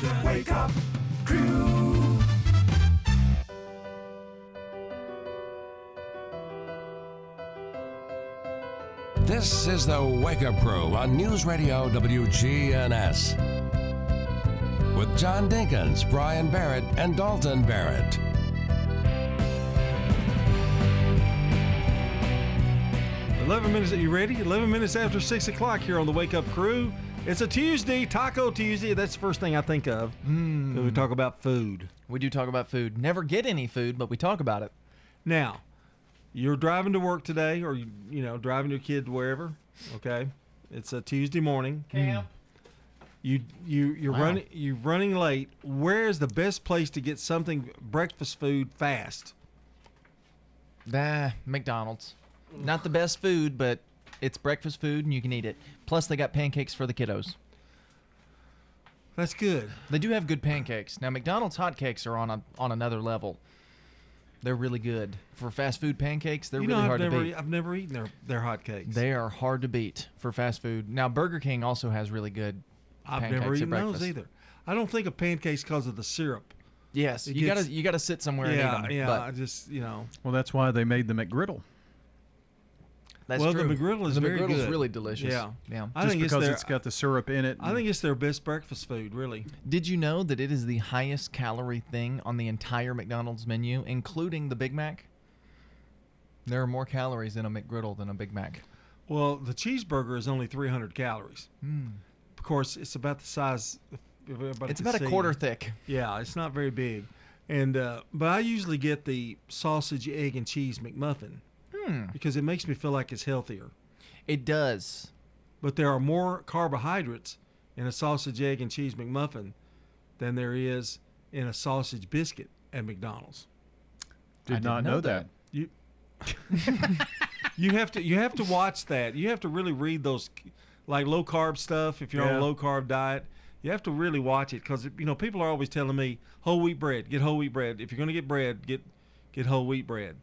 The Wake Up Crew. This is the Wake Up Crew on News Radio WGNS. With John Dinkins, Brian Barrett, and Dalton Barrett. Eleven minutes. Are you ready? Eleven minutes after six o'clock here on the Wake Up Crew. It's a Tuesday, Taco Tuesday. That's the first thing I think of when we talk about food. We do talk about food. Never get any food, but we talk about it. Now, you're driving to work today, or you, you know, driving your kid wherever. Okay, it's a Tuesday morning. Camp. Hmm. You you you're Wow. running you're running late. Where is the best place to get something breakfast food fast? Nah, McDonald's. Not the best food, but it's breakfast food and you can eat it. Plus, they got pancakes for the kiddos. That's good. They do have good pancakes. Now, McDonald's hotcakes are on a, on another level. They're really good for fast food pancakes. They're you really I've hard never to beat. I've never eaten their their hotcakes. They are hard to beat for fast food. Now, Burger King also has really good. I've pancakes never at eaten those breakfast. either. I don't think of pancakes because of the syrup. Yes, It you gets- gotta you gotta sit somewhere yeah, and eat them. yeah. but I just you know. Well, that's why they made the McGriddle. That's well, true. the McGriddle is the very McGriddle's good. really delicious. Yeah. yeah. I Just think it's because their, it's got the syrup in it. I think it's their best breakfast food, really. Did you know that it is the highest calorie thing on the entire McDonald's menu, including the Big Mac? There are more calories in a McGriddle than a Big Mac. Well, the cheeseburger is only 300 calories. Of course, it's about the size. if everybody It's can about a quarter thick. Yeah, it's not very big. And uh, but I usually get the sausage, egg, and cheese McMuffin Hmm. because it makes me feel like it's healthier. It does. But there are more carbohydrates in a sausage, egg, and cheese McMuffin than there is in a sausage biscuit at McDonald's. Did I didn't know know that. that. You you have to you have to watch that. You have to really read those like low carb stuff if you're on a low carb diet. You have to really watch it because you know people are always telling me whole wheat bread, get whole wheat bread. If you're going to get bread, get get whole wheat bread.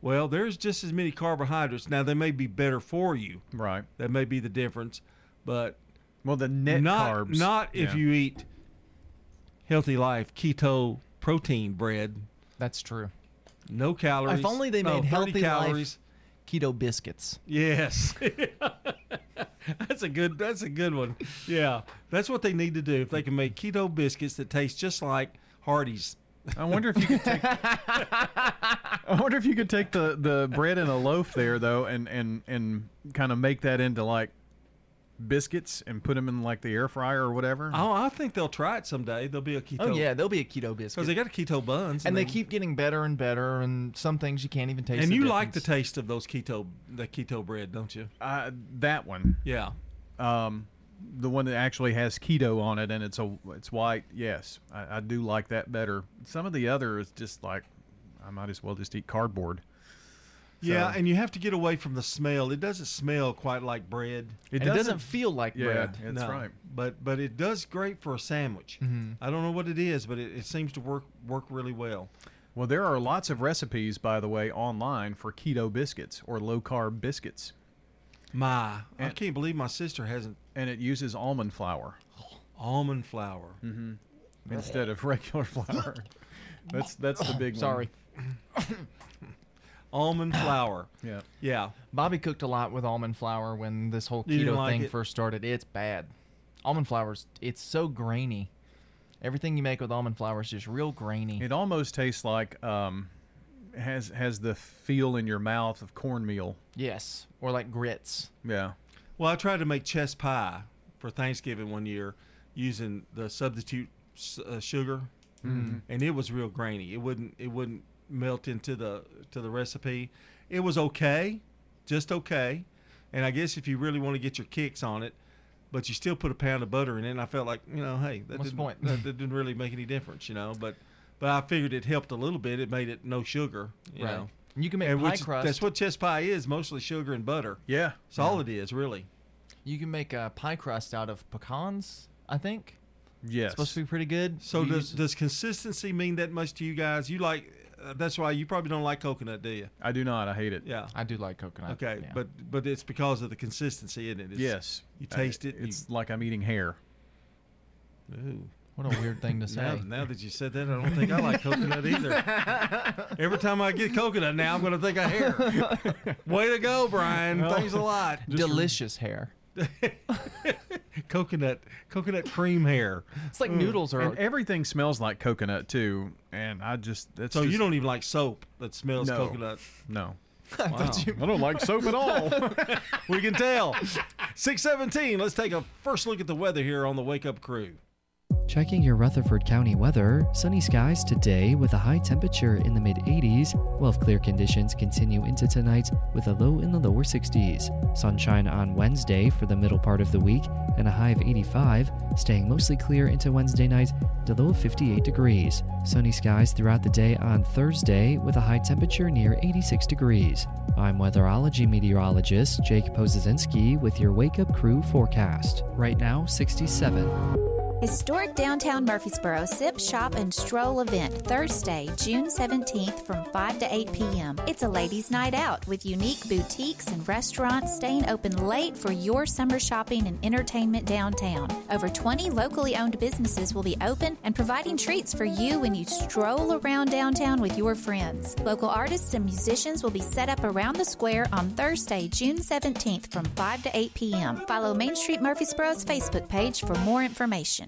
Well, there's just as many carbohydrates. Now they may be better for you. Right. That may be the difference, but Well, the net not carbs. not if yeah. you eat healthy life keto protein bread. That's true. No calories. If only they made 30 healthy calories. life keto biscuits. Yes. that's a good that's a good one. Yeah. That's what they need to do. If they can make keto biscuits that taste just like Hardee's. I wonder if you could take. I wonder if you could take the, the bread in a loaf there though, and and and kind of make that into like biscuits and put them in like the air fryer or whatever. Oh, I think they'll try it someday. There'll be a keto Oh yeah, there'll be a keto biscuit Because they got a keto buns. and they keep getting better and better, and some things you can't even taste. And the you like the taste of those keto the keto bread, don't you? Uh, that one, Yeah. um, the one that actually has keto on it and it's a it's white. Yes, I, I do like that better. Some of the other is just like I might as well just eat cardboard. Yeah, and you have to get away from the smell. It doesn't smell quite like bread. And it doesn't feel like Yeah, bread. that's No, right. But but it does great for a sandwich. Mhm. I don't know what it is, but it, it seems to work work really well. Well, there are lots of recipes, by the way, online for keto biscuits or low carb biscuits, My, I can't believe my sister hasn't and it uses almond flour almond flour. instead of regular flour. That's that's the big one. Sorry, Almond flour. Yeah. Yeah. Bobby cooked a lot with almond flour when this whole keto like thing it? first started. It's bad. Almond flour's it's so grainy. Everything you make with almond flour is just real grainy. It almost tastes like um, has has the feel in your mouth of cornmeal. yes, or like grits. Yeah. Well, I tried to make chess pie for Thanksgiving one year using the substitute uh, sugar, and it was real grainy. It wouldn't it wouldn't melt into the to the recipe. It was okay, just okay. And I guess if you really want to get your kicks on it, but you still put a pound of butter in it, and I felt like you know, hey, that What's the didn't point? that, that didn't really make any difference, you know. But but I figured it helped a little bit. It made it no sugar, you right. know. And you can make And pie which, crust. that's what chess pie is, mostly sugar and butter. Yeah. That's all it is, really. you can make a pie crust out of pecans. I think Yes. it's supposed to be pretty good. So You does use- does consistency mean that much to you guys? You like uh, that's why you probably don't like coconut, do you? I do not. I hate it. Yeah. I do like coconut. Okay, yeah. but but it's because of the consistency in it. It's, yes. You I- taste it. It's you, like I'm eating hair. ooh. What a weird thing to say. now that you said that, I don't think I like coconut either. Every time I get coconut now, I'm going to think of hair. Way to go, Brian. Thanks a lot. Delicious hair. coconut, coconut cream hair. It's like mm. noodles are. And everything smells like coconut too, and I just that's So just, you don't even like soap that smells No. coconut. no. Wow. I don't like soap at all. we can tell. 617. Let's take a first look at the weather here on the Wake Up Crew. Checking your Rutherford County weather, sunny skies today with a high temperature in the mid 80s, while clear conditions continue into tonight with a low in the lower 60s. Sunshine on Wednesday for the middle part of the week and a high of 85, staying mostly clear into Wednesday night, to low of 58 degrees. Sunny skies throughout the day on Thursday with a high temperature near 86 degrees. I'm weatherology meteorologist Jake Pozesinski with your Wake Up Crew forecast. Right now, 67. Historic downtown Murfreesboro Sip, Shop, and Stroll event Thursday, June 17th from 5 to 8 p.m. It's a ladies' night out with unique boutiques and restaurants staying open late for your summer shopping and entertainment downtown. Over 20 locally owned businesses will be open and providing treats for you when you stroll around downtown with your friends. Local artists and musicians will be set up around the square on Thursday, June 17th from 5 to 8 p.m. Follow Main Street Murfreesboro's Facebook page for more information.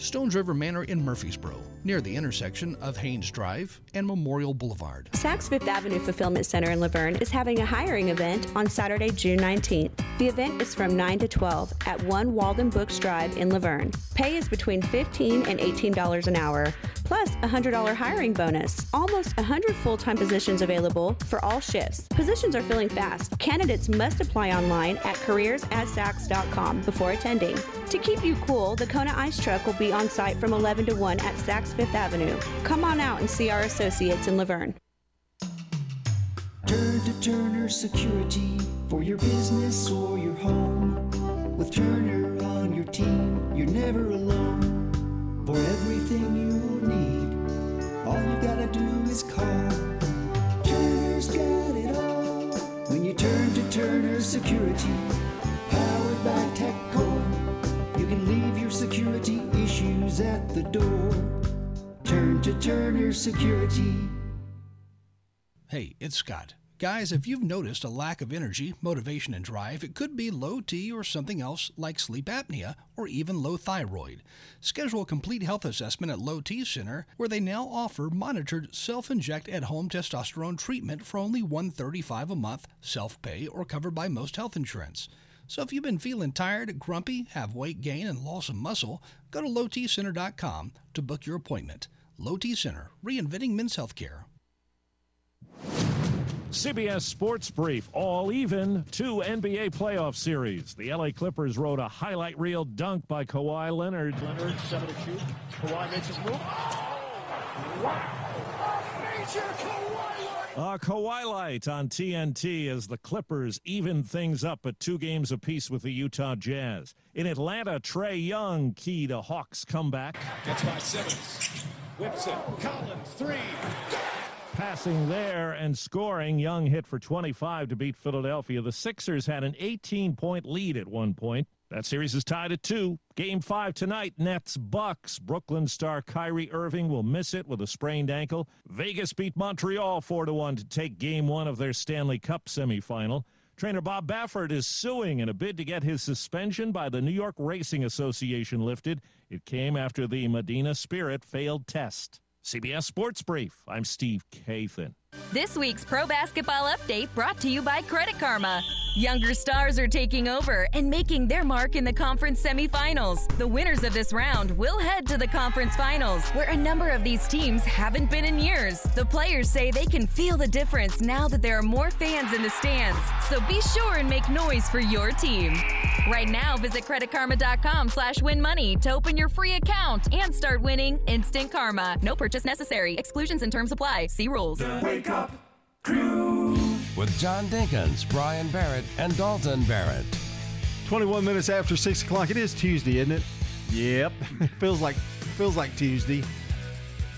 Stones River Manor in Murfreesboro, near the intersection of Haynes Drive and Memorial Boulevard. Saks Fifth Avenue Fulfillment Center in La Vergne is having a hiring event on Saturday, June 19th. The event is from 9 to 12 at 1 Walden Books Drive in La Vergne. Pay is between 15 and $18 an hour, plus a $100 hiring bonus. Almost 100 full time positions available for all shifts. Positions are filling fast. Candidates must apply online at careers@saks.com before attending. To keep you cool, the Kona Ice Truck will be on site from 11 to 1 at Saks Fifth Avenue. Come on out and see our associates in La Vergne. Turn to Turner Security for your business or your home. With Turner on your team, you're never alone. For everything you need, all you gotta do is call. Turner's got it all. When you turn to Turner Security, powered by issues at the door. Turn to Turner Security. Hey, it's Scott. Guys, if you've noticed a lack of energy, motivation, and drive, it could be low T or something else like sleep apnea or even low thyroid. Schedule a complete health assessment at Low T Center, where they now offer monitored self-inject at-home testosterone treatment for only 135 a month, self-pay or covered by most health insurance. So if you've been feeling tired, grumpy, have weight gain, and loss of muscle, go to lowtcenter.com to book your appointment. Low T Center, reinventing men's healthcare. CBS Sports Brief, all even, two NBA playoff series. The LA Clippers rode a highlight reel dunk by Kawhi Leonard. Leonard, seven to shoot. Kawhi makes his move. Oh, wow. Major Kawhi A Kawhi light on TNT as the Clippers even things up at two games apiece with the Utah Jazz. In Atlanta, Trae Young key to Hawks comeback. Gets by Simmons. Whips it. Collins, three. Passing there and scoring, Young hit for 25 to beat Philadelphia. The Sixers had an 18 point lead at one point. That series is tied at two. Game five tonight, Nets Bucks. Brooklyn star Kyrie Irving will miss it with a sprained ankle. Vegas beat Montreal 4 to 1 to take game one of their Stanley Cup semifinal. Trainer Bob Baffert is suing in a bid to get his suspension by the New York Racing Association lifted. It came after the Medina Spirit failed test. CBS Sports Brief. I'm Steve Kathan. This week's Pro Basketball Update brought to you by Credit Karma. Younger stars are taking over and making their mark in the conference semifinals. The winners of this round will head to the conference finals, where a number of these teams haven't been in years. The players say they can feel the difference now that there are more fans in the stands. So be sure and make noise for your team. Right now, visit creditkarma.com slash win money to open your free account and start winning instant karma. No purchase necessary. Exclusions and terms apply. See rules. Wake up With John Dinkins, Brian Barrett, and Dalton Barrett. 21 minutes after 6 o'clock. It is Tuesday, isn't it? Yep. feels like feels like Tuesday.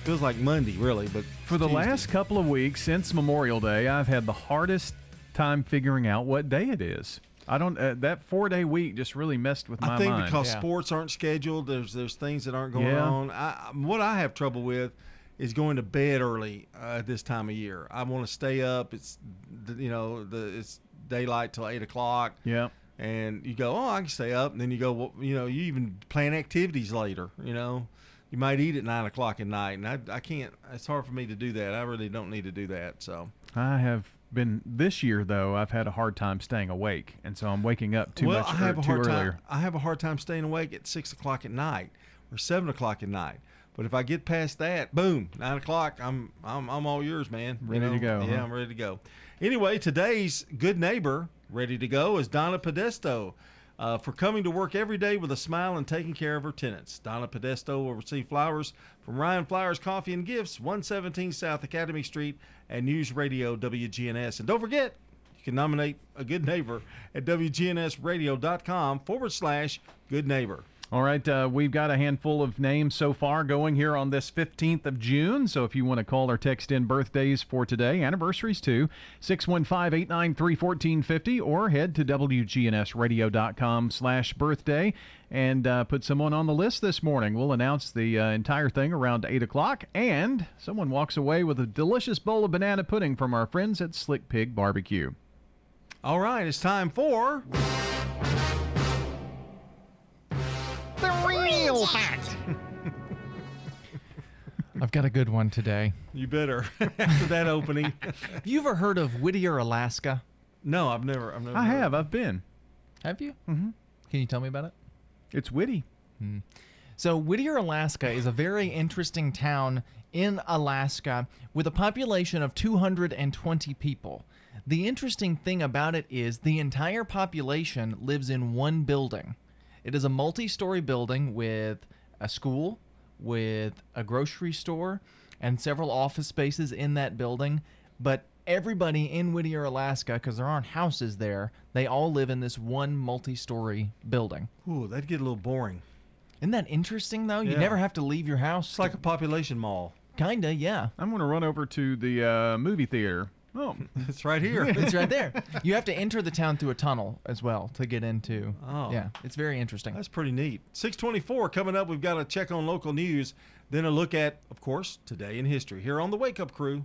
Feels like Monday, really, but For the Tuesday. last couple of weeks since Memorial Day, I've had the hardest time figuring out what day it is. I don't. Uh, that four day week just really messed with my I think mind. because sports aren't scheduled, there's there's things that aren't going Yeah. on. I, what I have trouble with is going to bed early uh, at this time of year. I want to stay up. It's you know the it's daylight till eight o'clock. Yeah. And you go, oh, I can stay up, and then you go, well, you know, you even plan activities later. You know, you might eat at nine o'clock at night, and I, I can't. It's hard for me to do that. I really don't need to do that. So I have been this year though. I've had a hard time staying awake, and so I'm waking up too well, much I have or a too hard earlier. I have a hard time staying awake at six o'clock at night or seven o'clock at night. But if I get past that, boom, nine o'clock, I'm I'm I'm all yours, man. You Ready to go, Yeah, huh? I'm ready to go. Anyway, today's good neighbor ready to go is Donna Podesto. Uh, for coming to work every day with a smile and taking care of her tenants. Donna Podesto will receive flowers from Ryan Flowers Coffee and Gifts, 117 South Academy Street, and News Radio WGNS. And don't forget, you can nominate a good neighbor at WGNSradio.com forward slash good neighbor. All right, uh, we've got a handful of names so far going here on this 15th of June. So if you want to call or text in birthdays for today, anniversaries too, 615 893 1450, or head to WGNSradio.com slash birthday and uh, put someone on the list this morning. We'll announce the uh, entire thing around 8 o'clock, and someone walks away with a delicious bowl of banana pudding from our friends at Slick Pig Barbecue. All right, it's time for. The real fact. I've got a good one today. You better after that opening. Have you ever heard of Whittier, Alaska? No, I've never. I've never. I heard have, I've been. Have you? Mm-hmm. Can you tell me about it? It's witty. So, Whittier, Alaska is a very interesting town in Alaska with a population of 220 people. The interesting thing about it is the entire population lives in one building. It is a multi story building with a school, with a grocery store, and several office spaces in that building. But everybody in Whittier, Alaska, because there aren't houses there, they all live in this one multi story building. Ooh, that'd get a little boring. Isn't that interesting though? You Yeah. never have to leave your house. It's like a population mall. Kinda, yeah. I'm going to run over to the uh, movie theater. Oh, It's right here. it's right there. You have to enter the town through a tunnel as well to get into. Oh. Yeah, it's very interesting. That's pretty neat. 624 coming up. We've got a check on local news, then a look at, of course, today in history here on the Wake Up Crew.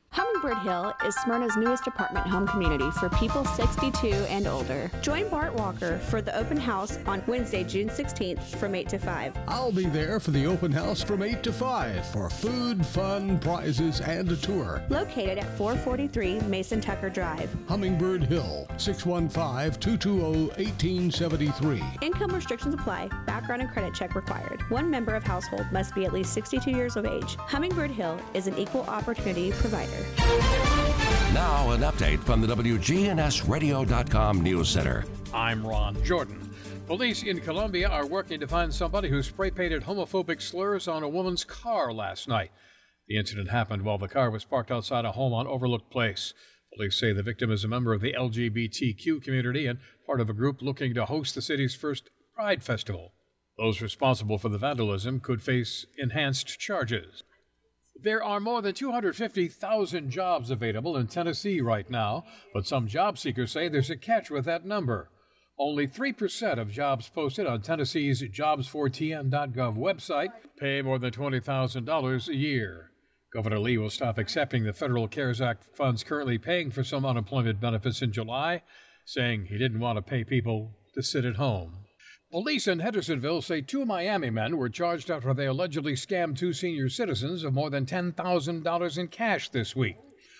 Hummingbird Hill is Smyrna's newest apartment home community for people 62 and older. Join Bart Walker for the open house on Wednesday, June 16th from 8 to 5. I'll be there for the open house from 8 to 5 for food, fun, prizes, and a tour. Located at 443 Mason Tucker Drive. Hummingbird Hill, 615 220 1873. Income restrictions apply. Background and credit check required. One member of household must be at least 62 years of age. Hummingbird Hill is an equal opportunity provider. Now, an update from the WGNSradio.com News Center. I'm Ron Jordan. Police in Columbia are working to find somebody who spray painted homophobic slurs on a woman's car last night. The incident happened while the car was parked outside a home on Overlook Place. Police say the victim is a member of the LGBTQ community and part of a group looking to host the city's first Pride Festival. Those responsible for the vandalism could face enhanced charges. There are more than 250,000 jobs available in Tennessee right now, but some job seekers say there's a catch with that number. Only 3% of jobs posted on Tennessee's jobs4tn.gov website pay more than $20,000 a year. Governor Lee will stop accepting the federal CARES Act funds currently paying for some unemployment benefits in July, saying he didn't want to pay people to sit at home. Police in Hendersonville say two Miami men were charged after they allegedly scammed two senior citizens of more than $10,000 in cash this week.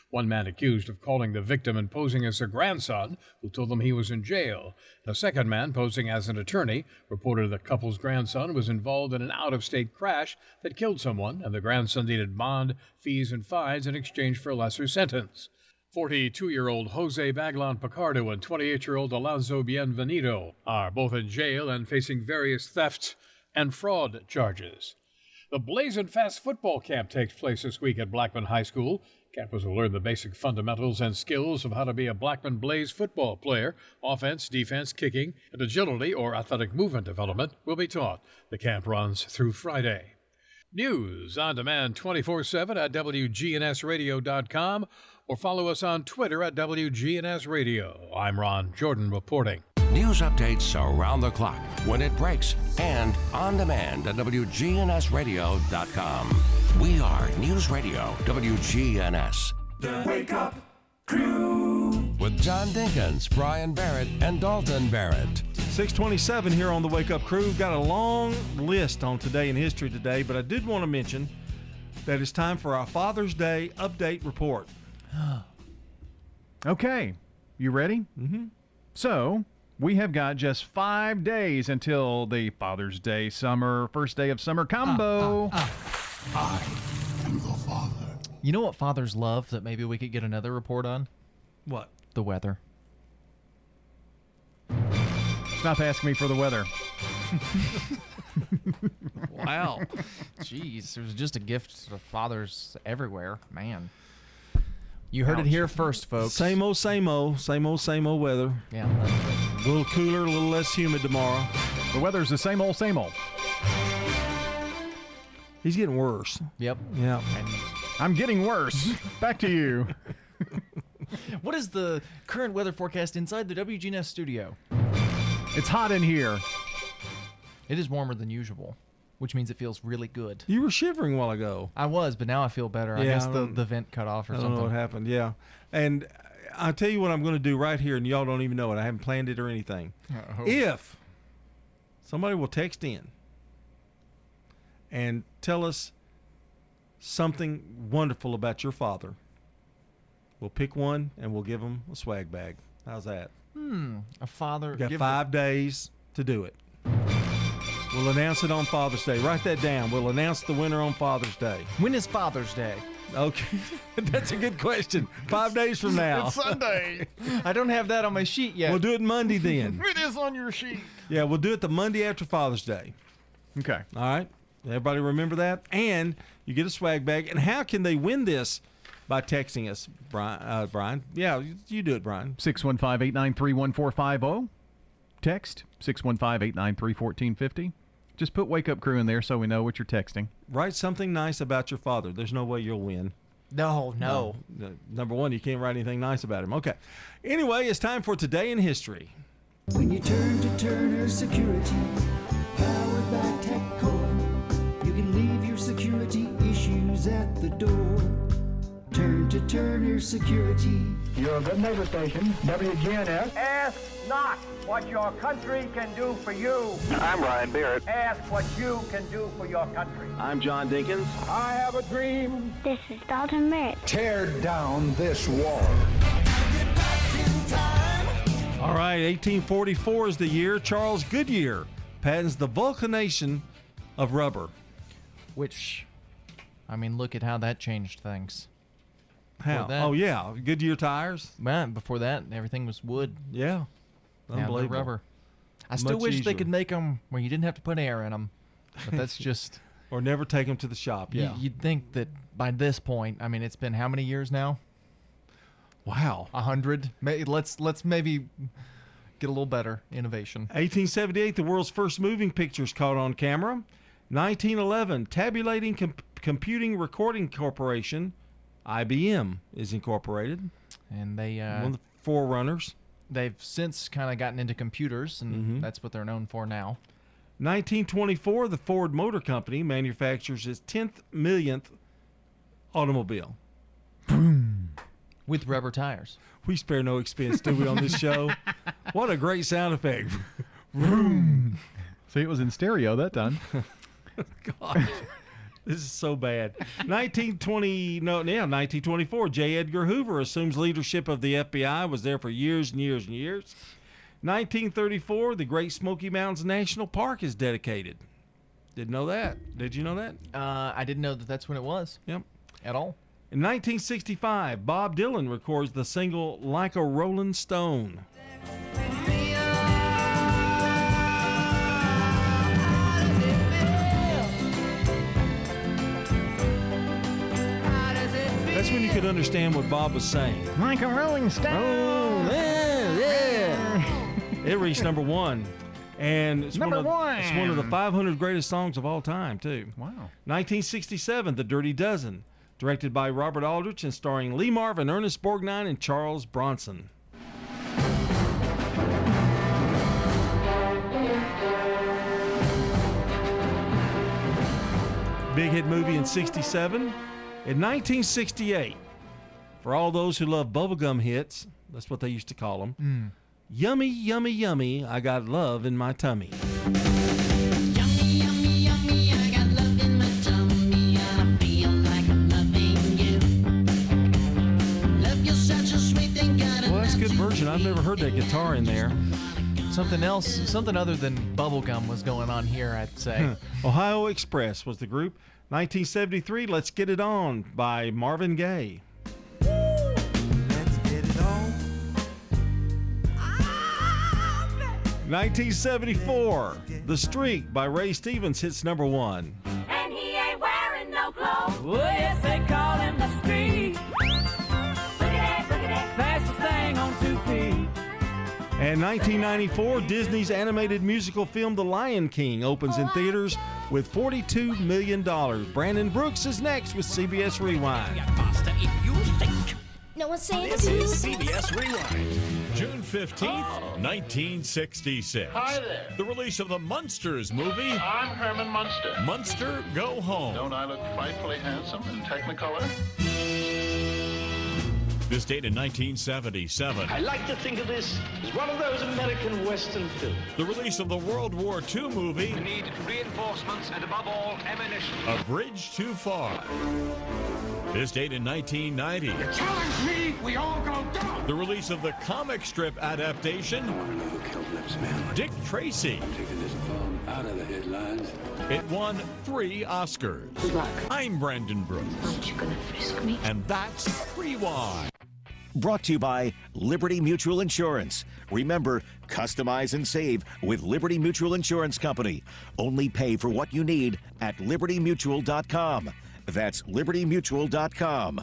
One man accused of calling the victim and posing as her grandson, who told them he was in jail. The second man, posing as an attorney, reported the couple's grandson was involved in an out of state crash that killed someone, and the grandson needed bond, fees, and fines in exchange for a lesser sentence. 42 year old Jose Baglan Picardo and 28 year old Alonso Bienvenido are both in jail and facing various theft and fraud charges. The Blazing Fast football camp takes place this week at Blackman High School. Campers will learn the basic fundamentals and skills of how to be a Blackman Blaze football player. Offense, defense, kicking, and agility or athletic movement development will be taught. The camp runs through Friday. News on demand 24 7 at WGNSradio.com or follow us on Twitter at WGNS Radio. I'm Ron Jordan reporting. News updates around the clock, when it breaks, and on demand at WGNSradio.com. We are News Radio WGNS. The Wake Up Crew. With John Dinkins, Brian Barrett, and Dalton Barrett. 627 here on the Wake Up Crew. We've got a long list on today in history today, but I did want to mention that it's time for our Father's Day update report. Okay, you ready? Mm-hmm. So, we have got just five days until the Father's Day summer, first day of summer combo. Ah, ah, ah. I am the father. You know what fathers love that maybe we could get another report on? What? The weather. Stop asking me for the weather. wow. Jeez, there's just a gift to fathers everywhere. Man. You heard it here first, folks. Same old, same old, same old, same old weather. Yeah. A little cooler, a little less humid tomorrow. The weather's the same old, same old. He's getting worse. Yep. Yeah. I'm getting worse. Back to you. What is the current weather forecast inside the WGNS studio? It's hot in here. It is warmer than usual, which means it feels really good. You were shivering a while ago. I was, but now I feel better. I guess I the, the vent cut off or I don't something. know what happened. Yeah. And I'll tell you what I'm going to do right here, and y'all don't even know it. I haven't planned it or anything. If somebody will text in and tell us something wonderful about your father, we'll pick one and we'll give them a swag bag. How's that? Hmm. A father. We got five days to do it. We'll announce it on Father's Day. Write that down. We'll announce the winner on Father's Day. When is Father's Day? Okay, that's a good question. Five days from now. It's Sunday. I don't have that on my sheet yet. We'll do it Monday then. It is on your sheet. Yeah, we'll do it the Monday after Father's Day. Okay. All right. Everybody remember that? And you get a swag bag. And how can they win this? By texting us, Brian. Uh, Brian. Yeah, you, you do it, Brian. 615 893 1450. Text 615 893 1450. Just put Wake Up Crew in there so we know what you're texting. Write something nice about your father. There's no way you'll win. No, no. No, Number one, you can't write anything nice about him. Okay. Anyway, it's time for Today in History. When you turn to Turner Security, powered by TechCore, you can leave your security issues at the door. Turn to Turner Security. You're a good neighbor station, WGNS. Ask not what your country can do for you. I'm Brian Barrett. Ask what you can do for your country. I'm John Dinkins. I have a dream. This is Dalton Barrett. Tear down this wall. All right, 1844 is the year Charles Goodyear patents the vulcanation of rubber. Which, I mean, look at how that changed things. How? That- oh, yeah. Goodyear tires. Man, before that, everything was wood. Yeah. Now they're Unbelievable. rubber. I still Much wish they could make them where you didn't have to put air in them. But that's just. Or never take them to the shop. you- Yeah. You'd think that by this point, I mean, it's been how many years now? Wow. A hundred. May- Let's let's maybe get a little better innovation. 1878, the world's first moving pictures caught on camera. 1911, Tabulating Com- Computing Recording Corporation, IBM, is incorporated. And they uh, One of the forerunners. They've since kind of gotten into computers, and Mm-hmm. that's what they're known for now. 1924, the Ford Motor Company manufactures its 10th millionth automobile. Boom. With rubber tires. We spare no expense, do we, on this show? what a great sound effect. See, it was in stereo that time. God. This is so bad. 1920, no, yeah, 1924. J. Edgar Hoover assumes leadership of the FBI. Was there for years and years and years. 1934, the Great Smoky Mountains National Park is dedicated. Didn't know that. Did you know that? Uh, I didn't know that that's when it was. Yep. At all. In 1965, Bob Dylan records the single "Like a Rolling Stone." That's when you could understand what Bob was saying. Like a Rolling Stone. Oh, yeah, yeah. it reached number one. And it's Number one, of, one. it's one of the 500 greatest songs of all time, too. Wow. 1967, The Dirty Dozen, directed by Robert Aldrich and starring Lee Marvin, Ernest Borgnine, and Charles Bronson. Big hit movie in 67. In 1968, for all those who love bubblegum hits, that's what they used to call them. Mm. Yummy, yummy, yummy, I got love in my tummy. Well, that's a good version. I've never heard that guitar in there. Something else, something other than bubblegum was going on here, I'd say. Ohio Express was the group. 1973, Let's Get It On by Marvin Gaye. Let's get it on. 1974, The Streak by Ray Stevens hits number one. And he ain't wearing no clothes. And 1994, Disney's animated musical film The Lion King opens in theaters with $42 million. Brandon Brooks is next with CBS Rewind. No one's saying This is CBS Rewind. June 15th, 1966. Hi there. The release of the Munsters movie. I'm Herman Munster. Munster Go Home. Don't I look frightfully handsome in Technicolor? This date in 1977. I like to think of this as one of those American Western films. The release of the World War II movie. We need reinforcements and, above all, ammunition. A Bridge Too Far. This date in 1990. You Challenge me, we all go down. The release of the comic strip adaptation. Dick Tracy. I'm taking this film Out of the headlines. It won three Oscars. Good luck. I'm Brandon Brooks. Aren't you gonna frisk me? And that's Rewind. Brought to you by Liberty Mutual Insurance. Remember, customize and save with Liberty Mutual Insurance Company. Only pay for what you need at libertymutual.com. That's libertymutual.com.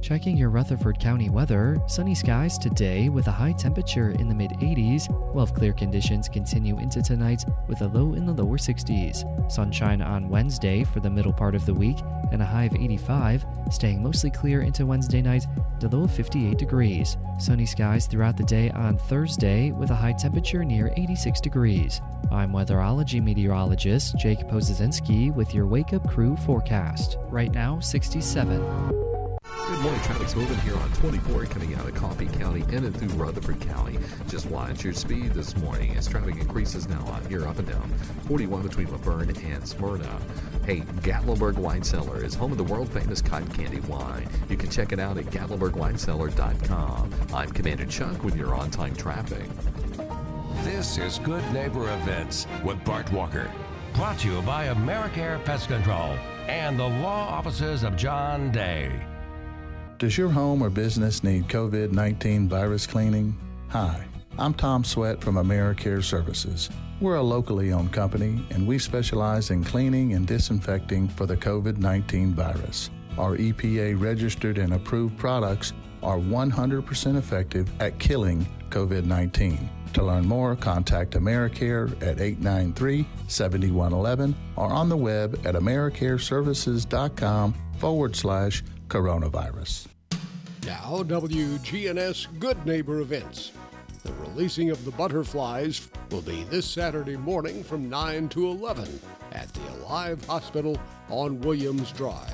Checking your Rutherford County weather, sunny skies today with a high temperature in the mid 80s, while clear conditions continue into tonight with a low in the lower 60s. Sunshine on Wednesday for the middle part of the week and a high of 85, staying mostly clear into Wednesday night, the low of 58 degrees. Sunny skies throughout the day on Thursday with a high temperature near 86 degrees. I'm weatherology meteorologist Jake Pozesinski with your Wake Up Crew forecast. Right now, 67. Good morning. Traffic's moving here on 24 coming out of Coffee County in and through Rutherford County. Just watch your speed this morning as traffic increases now out here up and down 41 between La Vergne and Smyrna. Hey, Gatlinburg Wine Cellar is home of the world famous cotton candy wine. You can check it out at gatlinburgwinecellar.com. I'm Commander Chuck with your on time traffic. This is Good Neighbor Events with Bart Walker. Brought to you by Americare Pest Control and the law offices of John Day. Does your home or business need COVID 19 virus cleaning? Hi, I'm Tom Sweat from AmeriCare Services. We're a locally owned company and we specialize in cleaning and disinfecting for the COVID 19 virus. Our EPA registered and approved products are 100% effective at killing COVID 19. To learn more, contact AmeriCare at 893 7111 or on the web at AmeriCareServices.com forward slash coronavirus. Now, WGNS Good Neighbor events. The releasing of the butterflies will be this Saturday morning from 9 to 11 at the Alive Hospital on Williams Drive.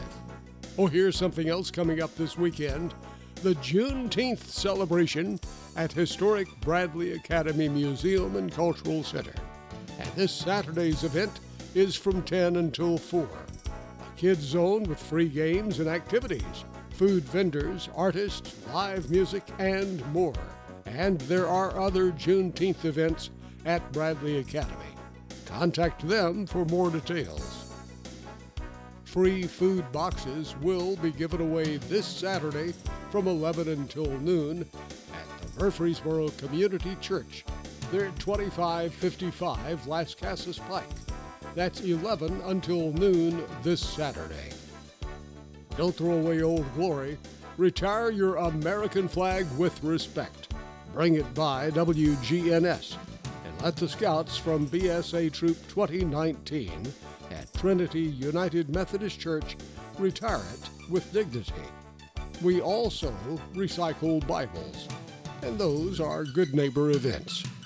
Oh, here's something else coming up this weekend the Juneteenth celebration at historic Bradley Academy Museum and Cultural Center. And this Saturday's event, is from 10 until 4. Kids zone with free games and activities, food vendors, artists, live music, and more. And there are other Juneteenth events at Bradley Academy. Contact them for more details. Free food boxes will be given away this Saturday from 11 until noon at the Murfreesboro Community Church. They're at 2555 Lascassas Pike. That's 11 until noon this Saturday. Don't throw away old glory. Retire your American flag with respect. Bring it by WGNS and let the Scouts from BSA Troop 2019 at Trinity United Methodist Church retire it with dignity. We also recycle Bibles, and those are good neighbor events.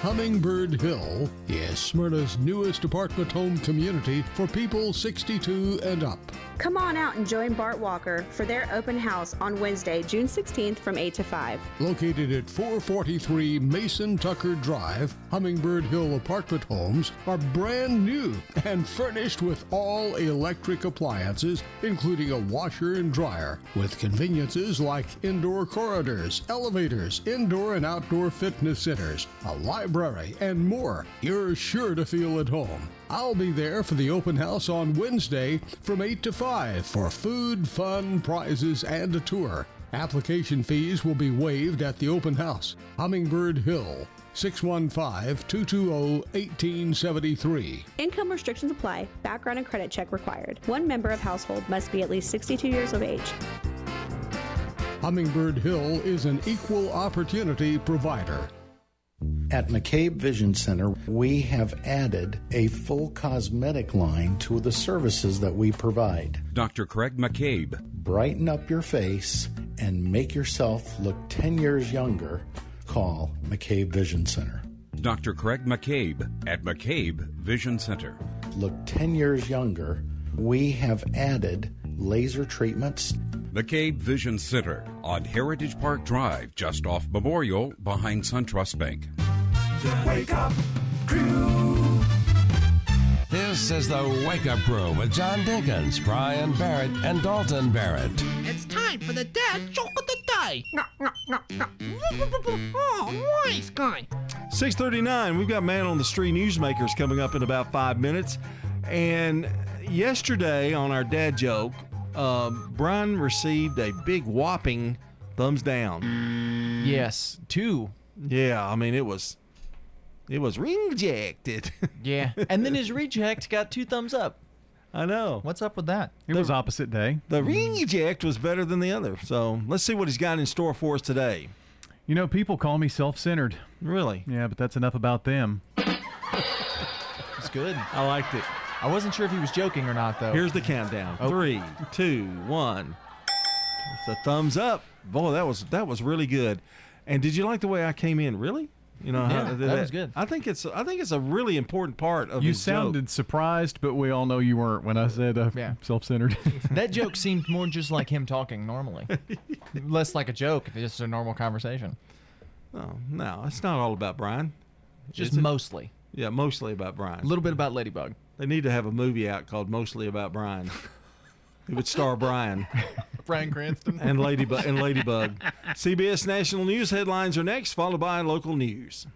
Hummingbird Hill is Smyrna's newest apartment home community for people 62 and up. Come on out and join Bart Walker for their open house on Wednesday, June 16th from 8 to 5. Located at 443 Mason Tucker Drive, Hummingbird Hill apartment homes are brand new and furnished with all electric appliances, including a washer and dryer, with conveniences like indoor corridors, elevators, indoor and outdoor fitness centers, a library, and more. You're sure to feel at home. I'll be there for the open house on Wednesday from 8 to 5 for food, fun, prizes, and a tour. Application fees will be waived at the open house. Hummingbird Hill, 615 220 1873. Income restrictions apply. Background and credit check required. One member of household must be at least 62 years of age. Hummingbird Hill is an equal opportunity provider. At McCabe Vision Center, we have added a full cosmetic line to the services that we provide. Dr. Craig McCabe. Brighten up your face and make yourself look 10 years younger. Call McCabe Vision Center. Dr. Craig McCabe at McCabe Vision Center. Look 10 years younger. We have added laser treatments. McCabe Vision Center on Heritage Park Drive, just off Memorial, behind SunTrust Bank. The Wake Up Crew. This is the Wake Up Crew with John Dinkins, Brian Barrett, and Dalton Barrett. It's time for the dad joke of the day. No, no, no, no. Oh, nice guy. 639, we've got Man on the Street Newsmakers coming up in about five minutes. And yesterday on our dad joke, um, Brian received a big whopping thumbs down. Yes, two. Yeah, I mean, it was. It was rejected. Yeah. And then his reject got two thumbs up. I know. What's up with that? It was opposite day. The reject was better than the other. So let's see what he's got in store for us today. You know, people call me self-centered. Really? Yeah, but that's enough about them. It's good. I liked it. I wasn't sure if he was joking or not, though. Here's the countdown: Oh. three, two, one. It's a thumbs up. Boy, that was that was really good. And did you like the way I came in? Really? You know, Yeah, how- that was good. I think it's I think it's a really important part of You his joke. sounded surprised, but we all know you weren't when I said uh, Yeah. self-centered. that joke seemed more just like him talking normally, less like a joke, just a normal conversation. Oh, no, it's not all about Brian. Just mostly. Yeah, mostly about Brian. A little bit about Ladybug. They need to have a movie out called Mostly About Brian. it would star Brian Bryan Cranston. and Ladybug and Ladybug. CBS National News headlines are next, followed by local news.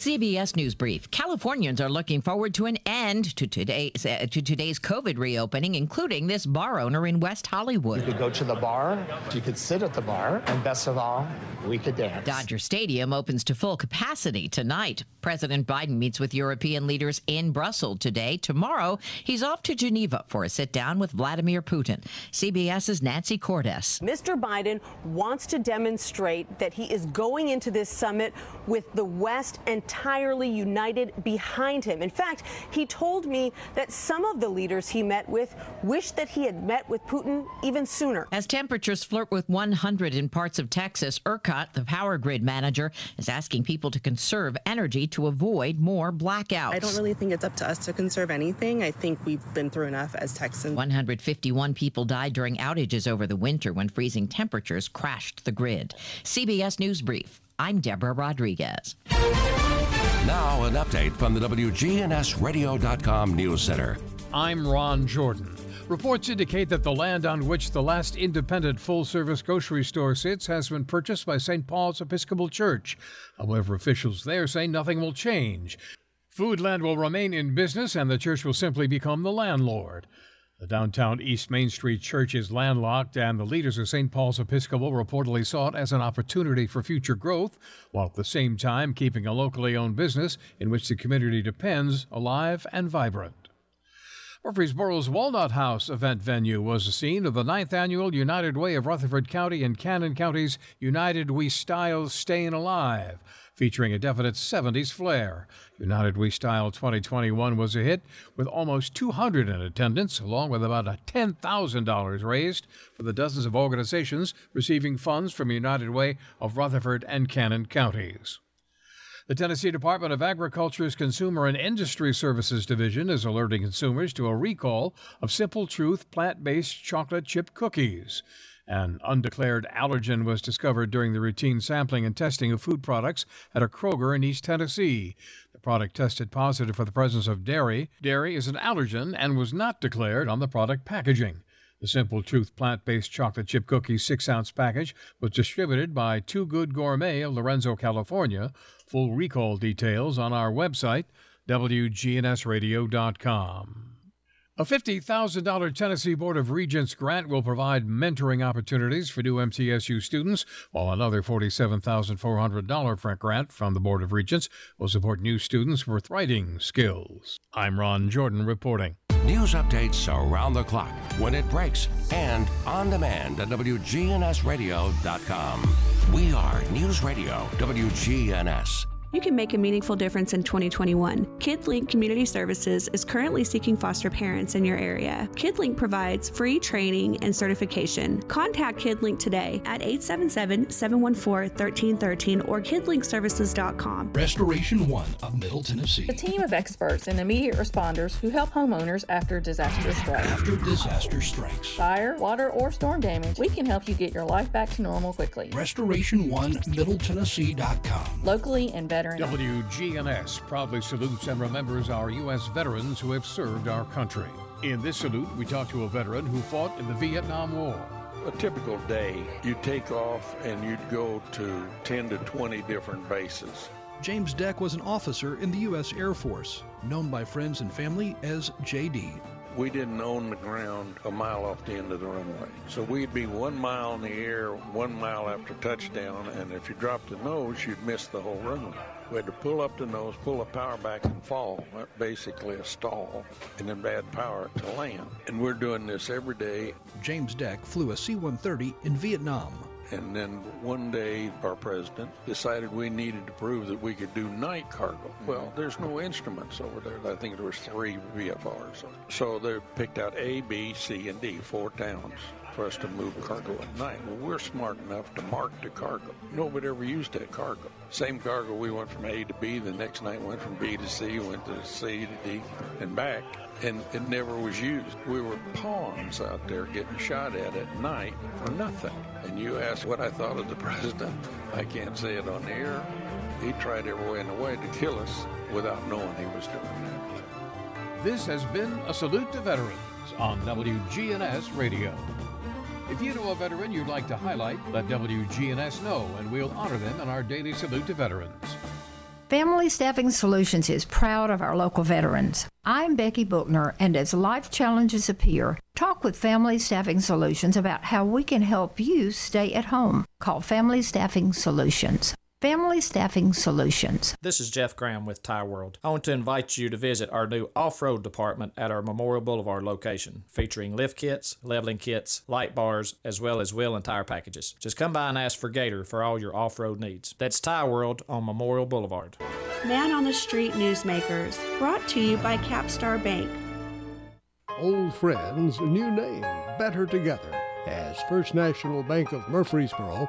CBS News Brief. Californians are looking forward to an end to today's uh, to today's COVID reopening, including this bar owner in West Hollywood. You could go to the bar, you could sit at the bar, and best of all, we could dance. Dodger Stadium opens to full capacity tonight. President Biden meets with European leaders in Brussels today. Tomorrow, he's off to Geneva for a sit down with Vladimir Putin. CBS's Nancy Cordes. Mr. Biden wants to demonstrate that he is going into this summit with the West entirely united behind him. In fact, he told me that some of the leaders he met with wished that he had met with Putin even sooner. As temperatures flirt with 100 in parts of Texas, ERCOT, the power grid manager, is asking people to conserve energy to avoid more blackouts. I don't really think it's up to us to conserve anything. I think we've been through enough as Texans. 151 people died during outages over the winter when freezing temperatures crashed the grid. CBS News Brief. I'm Deborah Rodriguez. Now, an update from the WGNSradio.com News Center. I'm Ron Jordan. Reports indicate that the land on which the last independent full service grocery store sits has been purchased by St. Paul's Episcopal Church. However, officials there say nothing will change. Foodland will remain in business and the church will simply become the landlord. The downtown East Main Street church is landlocked, and the leaders of St. Paul's Episcopal reportedly saw it as an opportunity for future growth, while at the same time keeping a locally owned business in which the community depends alive and vibrant. Murfreesboro's Walnut House event venue was the scene of the ninth annual United Way of Rutherford County and Cannon County's United We Style Staying Alive, featuring a definite 70s flair. United We Style 2021 was a hit with almost 200 in attendance, along with about $10,000 raised for the dozens of organizations receiving funds from United Way of Rutherford and Cannon counties. The Tennessee Department of Agriculture's Consumer and Industry Services Division is alerting consumers to a recall of Simple Truth plant based chocolate chip cookies. An undeclared allergen was discovered during the routine sampling and testing of food products at a Kroger in East Tennessee. The product tested positive for the presence of dairy. Dairy is an allergen and was not declared on the product packaging. The Simple Truth plant based chocolate chip cookie 6 ounce package was distributed by Too Good Gourmet of Lorenzo, California. Full recall details on our website, WGNSradio.com. A $50,000 Tennessee Board of Regents grant will provide mentoring opportunities for new MTSU students, while another $47,400 grant from the Board of Regents will support new students with writing skills. I'm Ron Jordan reporting. News updates around the clock, when it breaks, and on demand at WGNSradio.com. We are News Radio WGNS. You can make a meaningful difference in 2021. KidLink Community Services is currently seeking foster parents in your area. KidLink provides free training and certification. Contact KidLink today at 877-714-1313 or kidlinkservices.com. Restoration One of Middle Tennessee. A team of experts and immediate responders who help homeowners after disaster strikes. After disaster strikes. Fire, water, or storm damage, we can help you get your life back to normal quickly. Restoration One MiddleTennessee.com. Locally and veteran. WGNS proudly salutes and remembers our U.S. veterans who have served our country. In this salute, we talk to a veteran who fought in the Vietnam War. A typical day, you'd take off and you'd go to 10 to 20 different bases. James Deck was an officer in the U.S. Air Force, known by friends and family as JD. We didn't own the ground a mile off the end of the runway. So we'd be one mile in the air, one mile after touchdown, and if you dropped the nose, you'd miss the whole runway. We had to pull up the nose, pull the power back, and fall. Basically a stall, and then bad power to land. And we're doing this every day. James Deck flew a C 130 in Vietnam. And then one day, our president decided we needed to prove that we could do night cargo. Well, there's no instruments over there. I think there was three VFRs. So they picked out A, B, C, and D, four towns for us to move cargo at night. Well, we're smart enough to mark the cargo. Nobody ever used that cargo. Same cargo, we went from A to B. The next night went from B to C, went to C to D, and back. And it never was used. We were pawns out there getting shot at at night for nothing. And you asked what I thought of the president. I can't say it on the air. He tried every way in the way to kill us without knowing he was doing that. This has been a salute to veterans on WGNS Radio. If you know a veteran you'd like to highlight, let WGNS know, and we'll honor them in our daily salute to veterans. Family Staffing Solutions is proud of our local veterans. I'm Becky Bookner, and as life challenges appear, talk with Family Staffing Solutions about how we can help you stay at home. Call Family Staffing Solutions. Family Staffing Solutions. This is Jeff Graham with Tire World. I want to invite you to visit our new off road department at our Memorial Boulevard location, featuring lift kits, leveling kits, light bars, as well as wheel and tire packages. Just come by and ask for Gator for all your off road needs. That's Tire World on Memorial Boulevard. Man on the Street Newsmakers, brought to you by Capstar Bank. Old friends, new name, better together. As First National Bank of Murfreesboro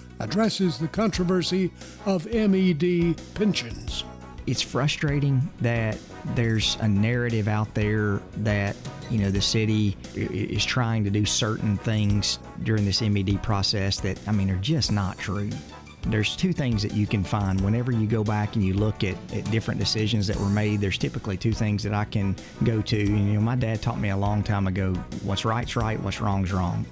addresses the controversy of MED pensions. It's frustrating that there's a narrative out there that you know the city is trying to do certain things during this MED process that I mean are just not true. There's two things that you can find whenever you go back and you look at, at different decisions that were made. There's typically two things that I can go to. You know, my dad taught me a long time ago: what's right's right, what's wrong's wrong